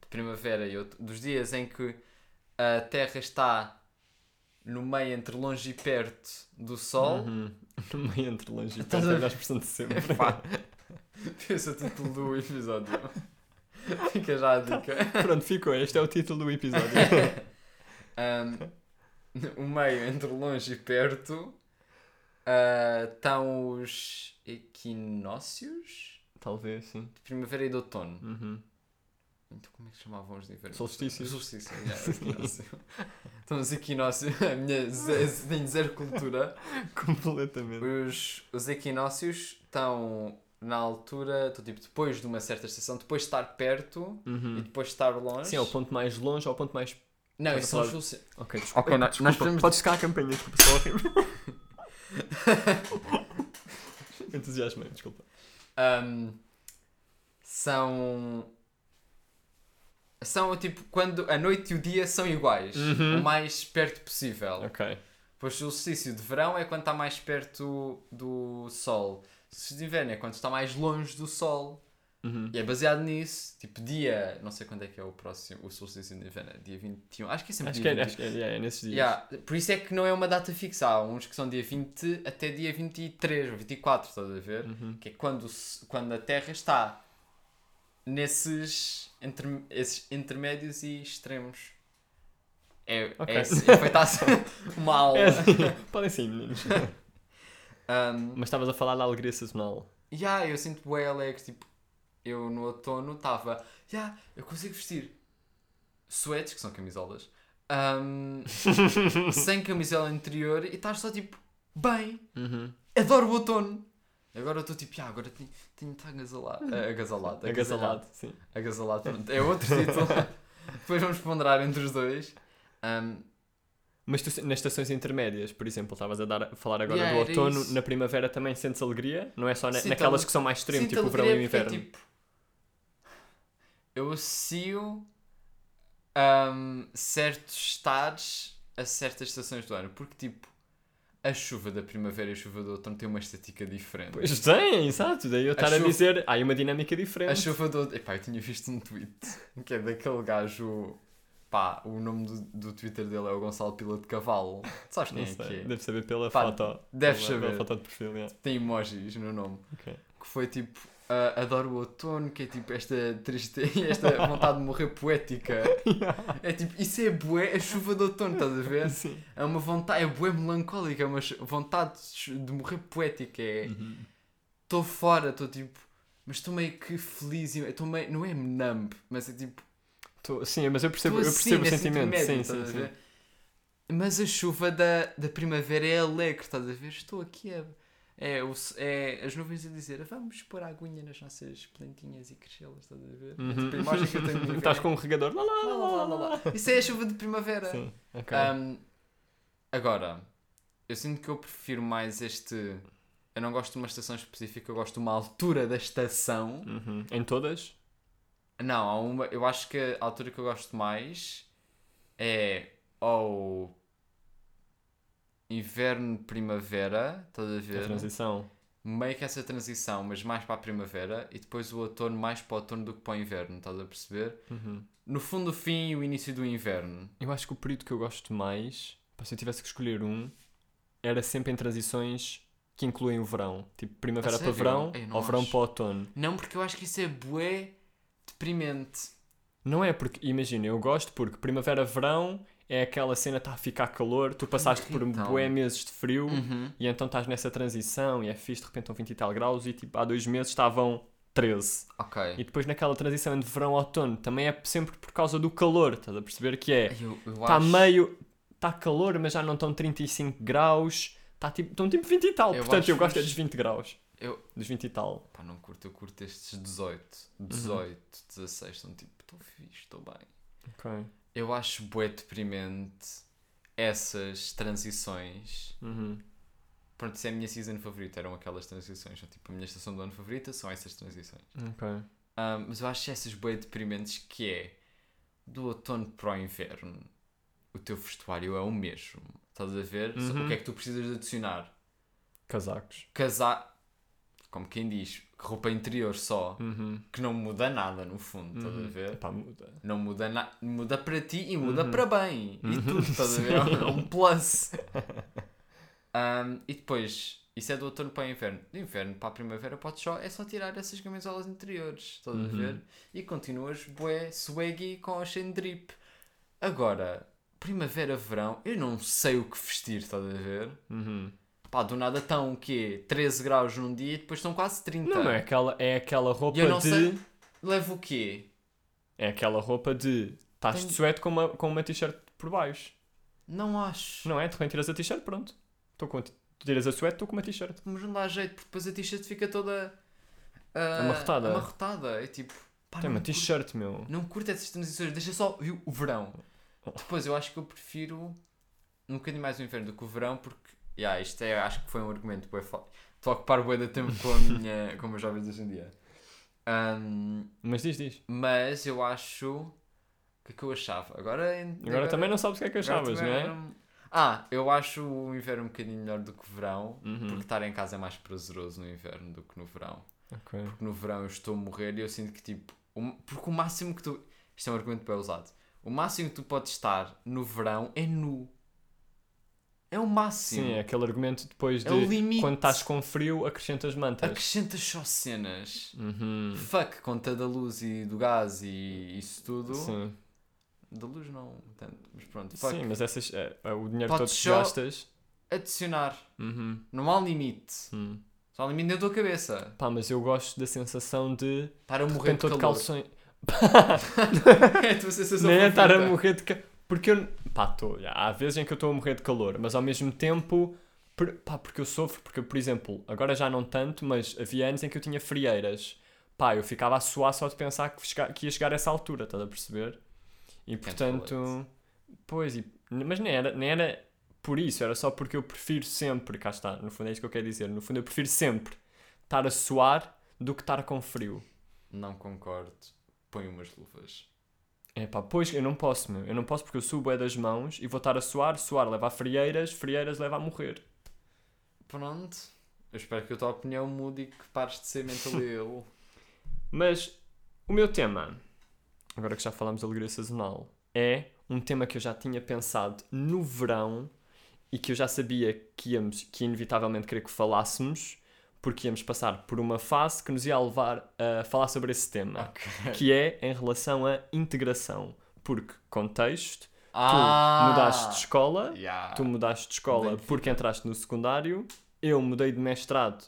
De primavera e outro. Dos dias em que a Terra está no meio entre longe e perto do Sol. Uhum. (laughs) No meio entre longe e perto, é a melhor expressão de sempre. (laughs) Pá. Esse é o título do episódio. (laughs) Fica já a dica. Pronto, ficou. Este é o título do episódio. Um, (laughs) o meio entre longe e perto ah, estão os equinócios Talvez, sim. de primavera e de outono. Uhum. Então como é que chamavam os inverno? Solstícios. Solstício, yeah, equinócio. (laughs) Estão os equinócios. A minha ze- tenho zero cultura. Completamente. Os, os equinócios estão na altura, estão tipo depois de uma certa estação, depois de estar perto e Uhum. depois de estar longe. Sim, é o ponto mais longe ou o ponto mais. Não, isso a são os. Ok, desculpa. Ok, nós- desculpa. nós podemos- Podes ficar a campanha, desculpa, só horrível. (laughs) Entusiasmei, desculpa. Um, são. São tipo quando a noite e o dia são iguais, Uhum. o mais perto possível. Ok. Pois o solstício de verão é quando está mais perto do sol. O solstício de inverno é quando está mais longe do sol. Uhum. E é baseado nisso, tipo dia. Não sei quando é que é o próximo, o solstício de é dia 21. Acho que é sempre Acho que, dia é, 21. acho que é, yeah, é nesses dias. Yeah, Por isso é que não é uma data fixa. Há uns que são dia 20 até dia 23 ou 24, estás a ver? Uhum. Que é quando, quando a Terra está nesses entre, esses intermédios e extremos. É, Ok. é, assim, é feita assim (laughs) uma aula. É assim. Podem sim, meninos. (laughs) Um, Mas estavas a falar da alegria sazonal. yeah, eu sinto bem alegre. Tipo, eu no outono estava. Yeah, eu consigo vestir suetes, que são camisolas, um, (laughs) sem camisola interior e estás só tipo, bem, Uhum. adoro o outono. Agora eu estou tipo, ah, agora tenho, de estar agasalado. Ah, agasalado. Agasalado, sim. Agasalado, pronto. É outro título. (laughs) Depois vamos ponderar entre os dois. Um, Mas tu, nas estações intermédias, por exemplo, estavas a, dar, a falar agora Yeah, do outono, isso. na primavera também sentes alegria? Não é só na- naquelas que são mais extremo, sinto tipo o verão e o é inverno? tipo, eu associo um, certos estados a certas estações do ano. Porque, tipo, a chuva da primavera e a chuva do outono têm uma estética diferente. Pois tem, exato. Daí eu A estar a chuva- dizer, há uma dinâmica A diferente. chuva do outono. Epá, eu tinha visto um tweet (laughs) que é daquele gajo. Pá, o nome do, do Twitter dele é o Gonçalo Pila de Cavalo. Sabes quem Não é que sei, é? deve saber pela Pá, foto. deves pela, pela saber. foto de perfil, yeah. Tem emojis no nome. Ok. que foi tipo ah, adoro o outono, que é tipo esta tristeza, (laughs) esta vontade de morrer poética. É tipo, isso é bué, a chuva de outono, estás a ver? Sim. É uma vontade, é bué melancólica, é uma vontade de morrer poética. É, Uhum. estou fora, estou tipo, mas estou meio que feliz, e estou meio, não é numb, mas é tipo, Tô- sim, mas eu percebo, estou eu assim, percebo o nesse sentimento. Sim, sim, sim. Mas a chuva da, da primavera é alegre, estás a ver? Estou aqui a, É, o, s- é as nuvens a dizer vamos pôr a aguinha nas nossas plantinhas e crescê-las, estás a ver? É tipo a imagem que eu tenho (laughs) Estás com um regador. Lá, lá, Lá, lá. Isso é a chuva de primavera. Sim, ok. Ahm, agora, eu sinto que eu prefiro mais este. Eu não gosto de uma estação específica, eu gosto de uma altura da estação. Uhum. Em todas? Não, há uma. Eu acho que a altura que eu gosto mais é ou inverno, primavera, estás a A ver? transição. Meio que essa transição, mas mais para a primavera e depois o outono mais para o outono do que para o inverno, estás a perceber? Uhum. No fundo, o fim e o início do inverno. Eu acho que o período que eu gosto mais, se eu tivesse que escolher um, era sempre em transições que incluem o verão. Tipo, primavera A para verão ou verão acho. para outono. Não, porque eu acho que isso é bué deprimente. Não é porque, imagina, eu gosto porque primavera-verão é aquela cena está a ficar calor, tu passaste por Então. bué meses de frio Uhum. e então estás nessa transição e é fixe, de repente estão 20 e tal graus e tipo há dois meses estavam 13. Ok. E depois naquela transição entre verão e outono também é sempre por causa do calor, estás a perceber que é Está acho- meio. Está calor, mas já não estão 35 graus. Tá tipo, estão tipo 20 e tal. Eu Portanto, eu gosto é dos 20 graus. Eu, Dos 20 e tal. pá, não curto, eu curto estes 18, Uhum. 18, 16, estão tipo, estou fixe, estou bem. Ok. Eu acho bué deprimente essas transições. Uhum. Pronto, isso é a minha season favorita, eram aquelas transições. Tipo, a minha estação do ano favorita são essas transições. Ok. Ah, mas eu acho essas bué deprimentes que é do outono para o inverno. O teu vestuário é o mesmo. Estás a ver? Uhum. O que é que tu precisas de adicionar? Casacos. Casar, como quem diz, roupa interior só, Uhum. que não muda nada no fundo, estás a Uhum. ver? Epá, muda. Não muda nada, muda para ti e muda Uhum. para bem. E Uhum. tudo, (laughs) estás a ver? É um plus. Um, e depois, isso é do outono para o inverno. Do inverno para a primavera podes só, é só tirar essas camisolas interiores, estás a Uhum. ver? E continuas bué, swaggy com a chain drip. Agora, primavera, verão, eu não sei o que vestir, estás a ver? Uhum. Pá, do nada estão o quê? 13 graus num dia e depois estão quase 30. Não, é aquela, é aquela roupa eu não de. sei- Levo o quê? É aquela roupa de. Estás Tenho- de suéte com uma, com uma t-shirt por baixo. Não acho. Não é? Repente tiras a t-shirt, pronto. Estou com Tu tiras a suéte, estou com uma t-shirt. Mas não dá jeito, porque depois a t-shirt fica toda ah, Amarrotada. amarrotada. É tipo, pá, Tem uma curto, t-shirt, meu. não curto essas transições, deixa só viu, o verão. Depois eu acho que eu prefiro um bocadinho mais o inverno do que o verão, porque yeah, isto é, acho que foi um argumento. fa- Estou a ocupar bué de tempo com, a (laughs) minha, com os meus jovens hoje em dia. Ahm, Mas diz, diz. mas eu acho. O que é que eu achava? Agora, Agora, também não sabes o que é que agora achavas, não é? não- Ah, eu acho o inverno um bocadinho melhor do que o verão, Uhum. porque estar em casa é mais prazeroso no inverno do que no verão. Ok. Porque no verão eu estou a morrer e eu sinto que tipo. o- porque o máximo que tu. Isto é um argumento bem usado. O máximo que tu podes estar no verão é nu. É o máximo. Sim, é aquele argumento depois de É o limite. quando estás com frio, acrescentas mantas. Acrescentas só cenas. Uhum. Fuck, conta da luz e do gás e isso tudo. Sim. Da luz não tanto, mas pronto. Fuck. Sim, mas essas, é, é o dinheiro Podes todo que gastas. Adicionar. Uhum. Não há limite. Hum. Só há limite na tua cabeça. Pá, mas eu gosto da sensação de Estar a de morrer de calções. (laughs) é a tua sensação Nem é estar a morrer de calor. Porque eu. Pá, estou. Há vezes em que eu estou a morrer de calor, mas ao mesmo tempo. por- Pá, porque eu sofro. Porque, por exemplo, agora já não tanto, mas havia anos em que eu tinha frieiras. Pá, eu ficava a suar só de pensar que, que ia chegar a essa altura, estás a perceber? E portanto. Pois, e- mas nem era, nem era por isso, era só porque eu prefiro sempre. Cá está, no fundo é isso que eu quero dizer. No fundo, eu prefiro sempre estar a suar do que estar com frio. Não concordo. Põe umas luvas. É pá, pois eu não posso, meu. Eu não posso porque eu subo é das mãos e vou estar a suar, suar leva a frieiras, frieiras leva a morrer. Pronto. Eu espero que a tua opinião mude e que pares de ser mentally ill. (laughs) Mas o meu tema, agora que já falamos de alegria sazonal, é um tema que eu já tinha pensado no verão e que eu já sabia que íamos, que inevitavelmente querer que falássemos, porque íamos passar por uma fase que nos ia levar a falar sobre esse tema, Ok. que é em relação à integração. Porque, contexto, tu Ah! mudaste de escola, Yeah. Tu mudaste de escola de porque entraste no secundário, eu mudei de mestrado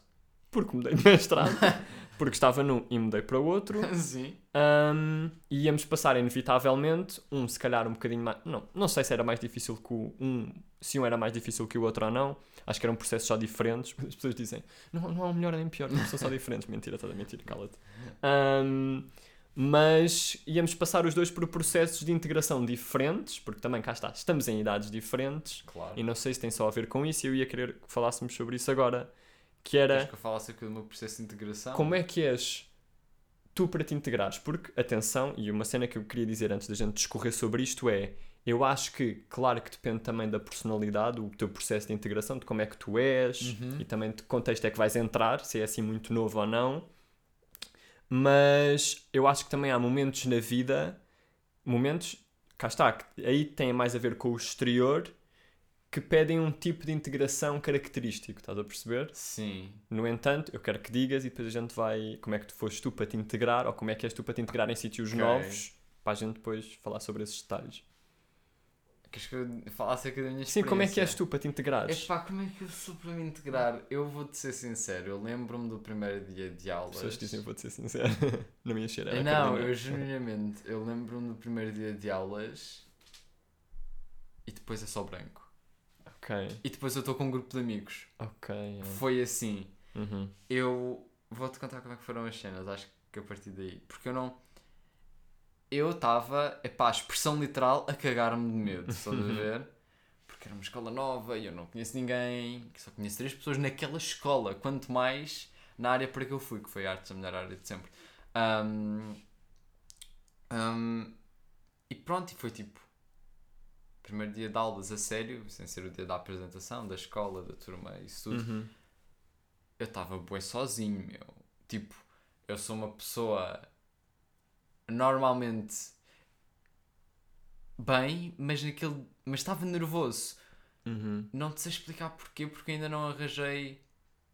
porque mudei de mestrado. (laughs) Porque estava num e mudei para o outro. (laughs) Sim. Um, e íamos passar inevitavelmente, um se calhar um bocadinho mais. Não, não sei se era mais difícil que o um. Se um era mais difícil que o outro ou não. Acho que eram processos só diferentes. (laughs) As pessoas dizem, não, não há um melhor nem pior, são só diferentes. (laughs) Mentira, toda mentira, cala-te. Um, mas íamos passar os dois por processos de integração diferentes, porque também cá está, estamos em idades diferentes. Claro. E não sei se tem só a ver com isso, eu ia querer que falássemos sobre isso agora. Que era que eu fale acerca do meu processo de integração? como é que és tu para te integrares? Porque, atenção, e uma cena que eu queria dizer antes da gente discorrer sobre isto é: eu acho que, claro que depende também da personalidade, o teu processo de integração, de como é que tu és Uhum. e também de que contexto é que vais entrar, se é assim muito novo ou não. Mas eu acho que também há momentos na vida, momentos, cá está, que aí tem mais a ver com o exterior, que pedem um tipo de integração característico, estás a perceber? Sim. No entanto, eu quero que digas e depois a gente vai. Como é que tu foste tu para te integrar ou como é que és tu para te integrar em sítios Ok. novos para a gente depois falar sobre esses detalhes. Queres que eu fale acerca da minha Sim, como é que és experiência? tu para te integrares? Epá, como é que eu sou para me integrar? Eu vou-te ser sincero, eu lembro-me do primeiro dia de As aulas. pessoas dizem, vou-te ser sincero. (laughs) não me a não, eu genuinamente, eu lembro-me do primeiro dia de aulas e depois é só branco. Ok, E depois eu estou com um grupo de amigos. ok. é. Foi assim. Uhum. Eu vou-te contar como é que foram as cenas, acho que a partir daí. Porque eu não. Eu estava, epá, expressão literal, a cagar-me de medo, estás a (laughs) ver? Porque era uma escola nova e eu não conheço ninguém, só conheço três pessoas naquela escola, quanto mais na área para que eu fui, que foi artes, a melhor área de sempre. Ahm, ahm, e pronto, e foi tipo. Primeiro dia de aulas a sério, sem ser o dia da apresentação, da escola, da turma, isso tudo Uhum. eu estava bué sozinho, meu. Tipo, eu sou uma pessoa normalmente bem, mas naquele. Mas estava nervoso. Uhum. Não te sei explicar porquê, porque ainda não arranjei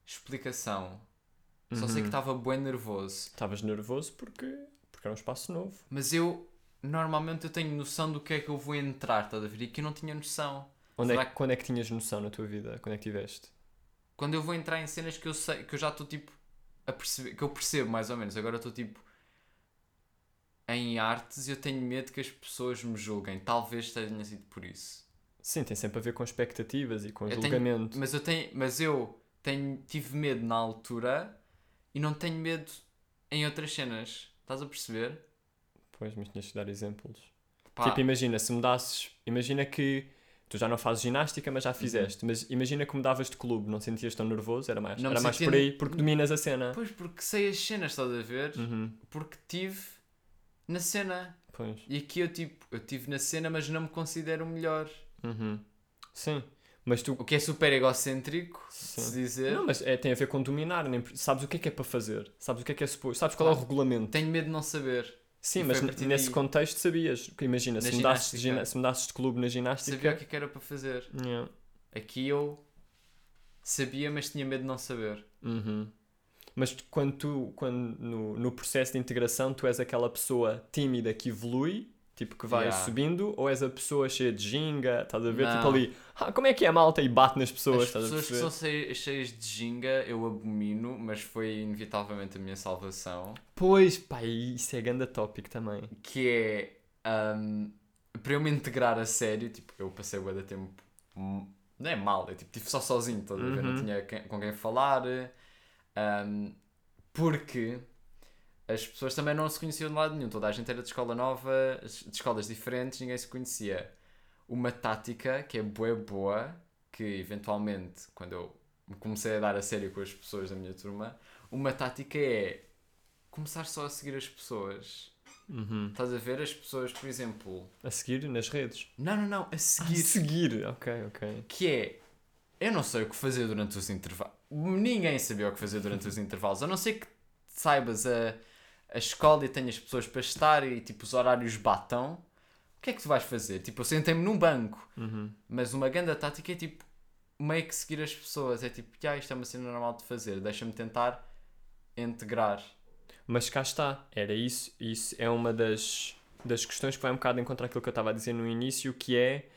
explicação. Só sei que Uhum. estava bué nervoso. Estavas nervoso porque, porque era um espaço novo. Mas eu normalmente eu tenho noção do que é que eu vou entrar, estás a ver? E que eu não tinha noção. Onde é, Será que- quando é que tinhas noção na tua vida? Quando é que tiveste? quando eu vou entrar em cenas que eu sei que eu já estou tipo a perceber que eu percebo mais ou menos agora estou tipo em artes e eu tenho medo que as pessoas me julguem talvez tenha sido por isso Sim, tem sempre a ver com expectativas e com Eu tenho- julgamento. mas eu tenho mas eu tenho tive medo na altura e não tenho medo em outras cenas estás a perceber Pois, mas tinhas que dar exemplos. Pá, Tipo, imagina, se mudasses, imagina que tu já não fazes ginástica, mas já fizeste, mas imagina que mudavas de clube, não sentias tão nervoso, era mais, Não era mais sentia- por aí, porque dominas a cena. pois porque sei as cenas estás a ver Uhum, porque tive na cena pois. e aqui eu tipo eu tive na cena mas não me considero melhor Uhum. Sim, mas tu. O que é super egocêntrico, de se Sim. dizer. Não, mas é, tem a ver com dominar, nem, sabes o que é que é para fazer, sabes o que é que é suposto, sabes qual é o regulamento. Tenho medo de não saber. Sim, e mas nesse daí- contexto sabias. Imagina, Na se mudasses, de se mudasses de clube na ginástica. Sabia o que é que era para fazer. Yeah. Aqui eu sabia, mas tinha medo de não saber. Uhum. Mas quando tu, quando no, no processo de integração, tu és aquela pessoa tímida que evolui, tipo que vai Yeah. subindo, ou és a pessoa cheia de ginga, estás a ver? Tipo Não. ali, ah, como é que é a malta? E bate nas pessoas, As estás a pessoas que são cheias, de ginga eu abomino, mas foi inevitavelmente a minha salvação. Pois, pá, isso é ganda tópico também. Que é ahm, para eu me integrar a sério, tipo, eu passei o da tempo. hum, Não é mal, é tipo, estive só sozinho, estás a ver? Não Uhum. tinha quem- com quem falar. ahm, porque as pessoas também não se conheciam de lado nenhum. Toda a gente era de escola nova, de escolas diferentes, ninguém se conhecia. Uma tática que é boa boa, que eventualmente, quando eu me comecei a dar a sério com as pessoas da minha turma, uma tática é começar só a seguir as pessoas. Uhum. Estás a ver as pessoas, por exemplo. A seguir nas redes. Não, não, não, a seguir. Seguir, ok, ok. Que é. Eu não sei o que fazer durante os intervalos. Ninguém sabia o que fazer durante os (laughs) intervalos. A não ser que saibas a, a escola e tenhas pessoas para estar e tipo os horários batam. O que é que tu vais fazer? Tipo, eu sentei-me num banco. Uhum. Mas uma grande tática é tipo meio que seguir as pessoas. É tipo, já, isto é uma cena normal de fazer. Deixa-me tentar integrar. Mas cá está, era isso. Isso é uma das, das questões que vai um bocado encontrar aquilo que eu estava a dizer no início, que é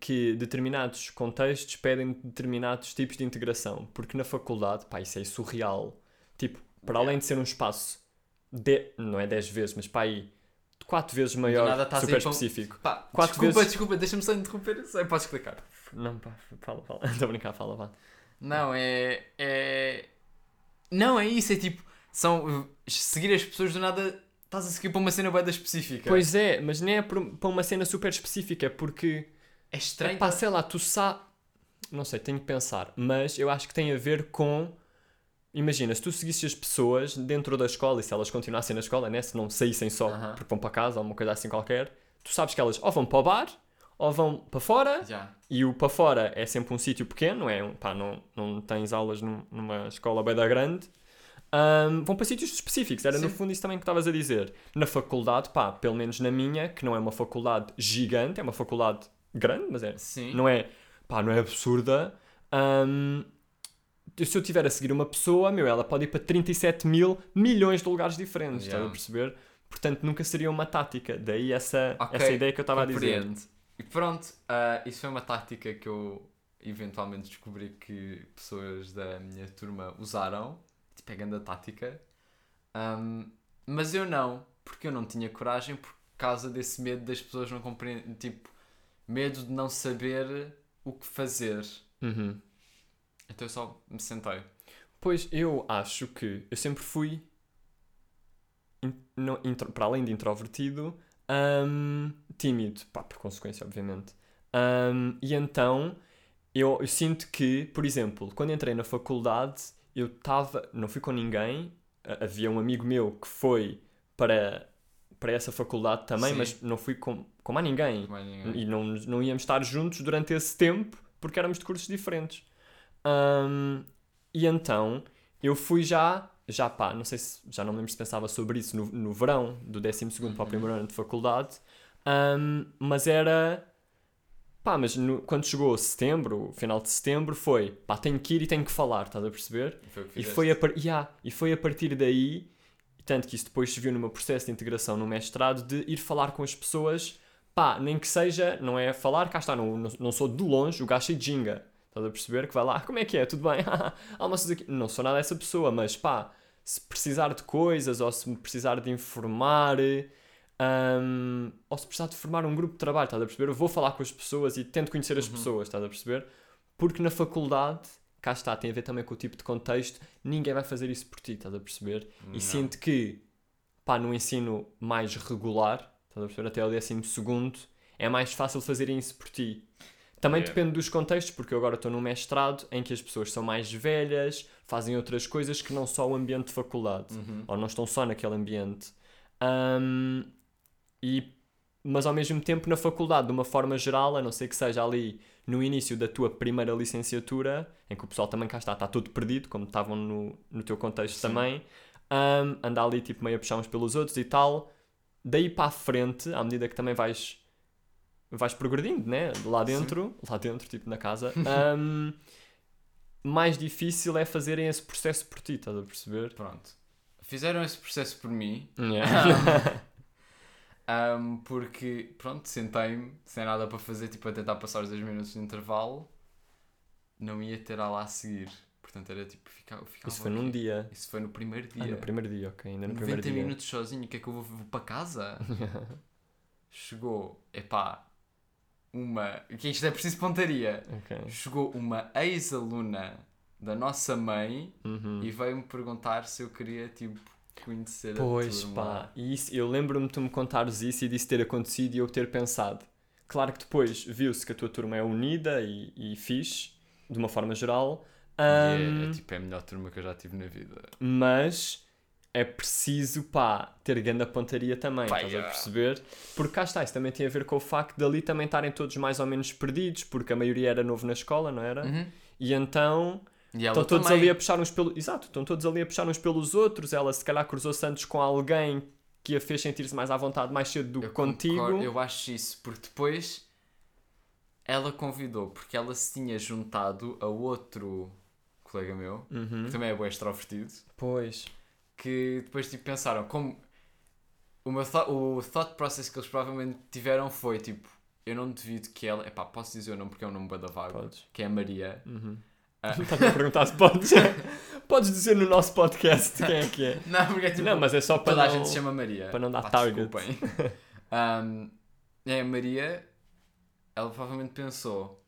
que determinados contextos pedem determinados tipos de integração. Porque na faculdade, pá, isso é surreal. Tipo, para além de ser um espaço, de, não é 10 vezes, mas para aí, 4 vezes maior, nada super aí para um- específico. Pá, Quatro desculpa, vezes- desculpa, deixa-me só interromper. Sei, podes explicar. Não, pá, fala, fala. (laughs) Estou a brincar, fala, vá. Não, é. é... Não, é isso, é tipo. São. Seguir as pessoas do nada. Estás a seguir para uma cena bem específica. Pois é, mas nem é para uma cena super específica, é porque, É estranho. pá, sei lá, tu sabes. Não sei, tenho que pensar, mas eu acho que tem a ver com. Imagina, se tu seguisses as pessoas dentro da escola e se elas continuassem na escola, né? Se não saíssem só porque vão para casa ou uma coisa assim qualquer, tu sabes que elas ou vão para o bar ou vão para fora Já. e o para fora é sempre um sítio pequeno, não é? Um- Pá, não, não tens aulas num- numa escola bem da grande. Ahm, vão para sítios específicos, era no Sim. fundo isso também que estavas a dizer. Na faculdade, pá, pelo menos na minha, que não é uma faculdade gigante, é uma faculdade grande, mas é, Sim. não é, pá, não é absurda. Ahm, se eu tiver a seguir uma pessoa, meu, ela pode ir para 37 mil milhões de lugares diferentes, estás a Yeah. perceber? Portanto, nunca seria uma tática. Daí essa, Ok, essa ideia que eu estava a dizer. E pronto, ah, isso foi uma tática que eu eventualmente descobri que pessoas da minha turma usaram, tipo, pegando a tática. Ahm, mas eu não, porque eu não tinha coragem por causa desse medo das pessoas não compreenderem, tipo, medo de não saber o que fazer. Uhum. Então eu só me sentei. Pois eu acho que eu sempre fui, in- não- intro- para além de introvertido, hum, tímido, pá, por consequência, obviamente. Hum, e então eu, eu sinto que, por exemplo, quando entrei na faculdade, eu estava, não fui com ninguém, ha- havia um amigo meu que foi para, para essa faculdade também, Sim. mas não fui com, com mais ninguém. Mais ninguém. E não, não íamos estar juntos durante esse tempo porque éramos de cursos diferentes. Ahm, e então eu fui já, já pá, não sei se já não me lembro se pensava sobre isso no, no verão do 12 para o primeiro ano de faculdade, ahm, mas era pá, mas no- quando chegou setembro, final de setembro, foi pá, tenho que ir e tenho que falar, estás a perceber? E foi E foi, a yeah, e foi a partir daí, e tanto que isso depois se viu no meu processo de integração no mestrado, de ir falar com as pessoas, pá, nem que seja, não é falar, cá está, não, não, não sou de longe o gajo cheio de ginga, estás a perceber? Que vai lá, "Ah, como é que é, tudo bem? (laughs) Almoças aqui. Não sou nada essa pessoa, mas pá, se precisar de coisas, ou se me precisar de informar, hum, ou se precisar de formar um grupo de trabalho, estás a perceber? Eu vou falar com as pessoas e tento conhecer as pessoas, estás a perceber? Porque na faculdade, cá está, tem a ver também com o tipo de contexto, ninguém vai fazer isso por ti, estás a perceber? Não. E sinto que, pá, no ensino mais regular, estás a perceber, até o décimo segundo, é mais fácil fazerem isso por ti. Também Yeah. depende dos contextos, porque eu agora estou num mestrado em que as pessoas são mais velhas, fazem outras coisas que não só o ambiente de faculdade, Uhum. ou não estão só naquele ambiente. Ahm, e, mas ao mesmo tempo, na faculdade, de uma forma geral, a não ser que seja ali no início da tua primeira licenciatura, em que o pessoal também cá está, está todo perdido, como estavam no, no teu contexto Sim. também, ahm, anda ali tipo meio a puxar uns pelos outros e tal. Daí para a frente, à medida que também vais vais progredindo, né? Lá dentro, lá dentro, tipo na casa, (laughs) ahm, mais difícil é fazerem esse processo por ti, estás a perceber? Pronto. Fizeram esse processo por mim. Yeah. Ahm, (laughs) porque, pronto, sentei-me, sem nada para fazer, tipo, a tentar passar os 10 minutos de intervalo, não ia ter aula a seguir. Portanto, era tipo, ficar, ficava Isso foi num aqui. dia. Isso foi no primeiro dia. Ah, no primeiro dia, ok, ainda no 90 primeiro dia. minutos sozinho, o que é que eu vou, vou para casa? (laughs) Chegou, epá, uma. Que isto é preciso pontaria. Ok. Chegou uma ex-aluna da nossa mãe Uhum. e veio-me perguntar se eu queria, tipo, conhecer Pois a turma. pá, e isso, eu lembro-me de tu me contares isso e disso ter acontecido e eu ter pensado. Claro que depois viu-se que a tua turma é unida e, e fixe, de uma forma geral, E é- é, tipo, é a melhor turma que eu já tive na vida. mas é preciso, pá, ter grande pontaria também, Pá, estás yeah. a perceber? Porque cá está, isso também tem a ver com o facto de ali também estarem todos mais ou menos perdidos, porque a maioria era novo na escola, não era? Uhum. E então E estão todos também. ali a puxar uns pelos. Exato, estão todos ali a puxar uns pelos outros. Ela se calhar cruzou-se antes com alguém que a fez sentir-se mais à vontade mais cedo do que contigo. concordo, eu acho isso, porque depois ela convidou, porque ela se tinha juntado a outro colega meu, Uhum. que também é bem extrovertido, Pois. Que depois tipo, pensaram, como o, meu thought, o thought process que eles provavelmente tiveram foi tipo, eu não duvido que ela, epá, posso dizer o nome porque é um nome da vago, Podes. que é a Maria, Uhum. Ah. (laughs) Estás a perguntar se podes. (laughs) podes dizer no nosso podcast quem é que é. (laughs) Não, porque é tipo. Não, mas é só para toda a não- gente se chama Maria. para não dar Pá, target. desculpem. Ahm, é a Maria, ela provavelmente pensou: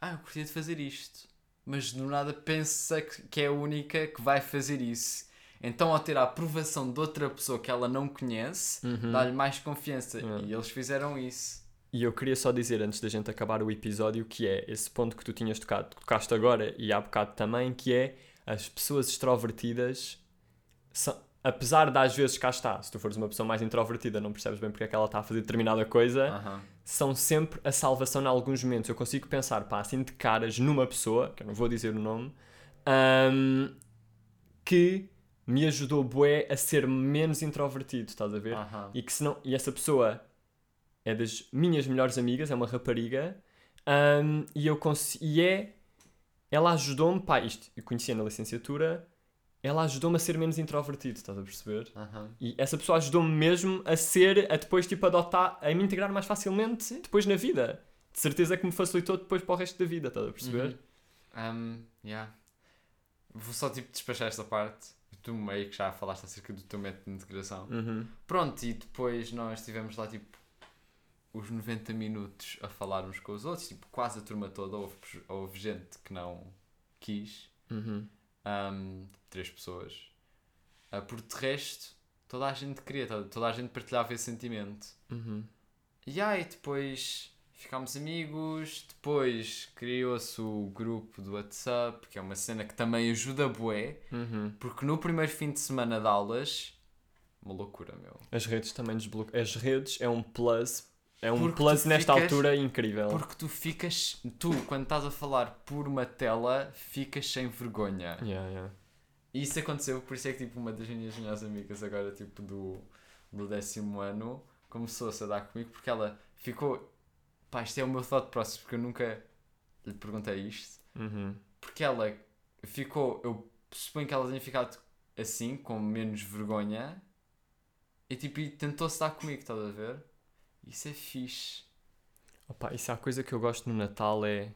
Ah, eu curtia de fazer isto. Mas do nada pensa que é a única que vai fazer isso. Então, ao ter a aprovação de outra pessoa que ela não conhece, Uhum. dá-lhe mais confiança. É. E eles fizeram isso. E eu queria só dizer, antes da gente acabar o episódio, que é esse ponto que tu tinhas tocado, tocaste agora e há bocado também, que é as pessoas extrovertidas, são, apesar de às vezes cá está, se tu fores uma pessoa mais introvertida, não percebes bem porque é que ela está a fazer determinada coisa, Aham. são sempre a salvação em alguns momentos. Eu consigo pensar, pá, assim de caras numa pessoa, que eu não vou dizer o nome, ahm, que me ajudou bué a ser menos introvertido, estás a ver? Aham. E que se não, e essa pessoa é das minhas melhores amigas, é uma rapariga, ahm, e eu e é ela ajudou-me, pá, isto eu conhecia na licenciatura, ela ajudou-me a ser menos introvertido, estás a perceber? E essa pessoa ajudou-me mesmo a ser, a depois tipo adotar, a me integrar mais facilmente depois na vida. De certeza que me facilitou depois para o resto da vida, estás a perceber? Um, yeah. Vou só tipo despachar esta parte. Tu meio que já falaste acerca do teu método de integração. Uhum. Pronto, e depois nós tivemos lá tipo os 90 minutos a falar uns com os outros, tipo quase a turma toda, houve, houve gente que não quis, Uhum. um, três pessoas, uh, por de resto toda a gente queria, toda, toda a gente partilhava esse sentimento. Uhum. E aí depois ficámos amigos, depois criou-se o grupo do WhatsApp, que é uma cena que também ajuda bué, Uhum. porque no primeiro fim de semana de aulas, uma loucura, meu. As redes também desbloqueiam. As redes é um plus, é um Porque plus nesta ficas- altura incrível. Porque tu ficas, tu quando estás a falar por uma tela, ficas sem vergonha. Yeah, yeah. E isso aconteceu, por isso é que tipo, uma das minhas melhores amigas agora, tipo, do, do décimo ano, começou-se a dar comigo porque ela ficou, pá, isto é o meu thought process, porque eu nunca lhe perguntei isto. Uhum. Porque ela ficou, eu suponho que ela tenha ficado assim, com menos vergonha, e tipo, tentou-se dar comigo, estás a ver? Isso é fixe. Opa, isso é a coisa que eu gosto no Natal é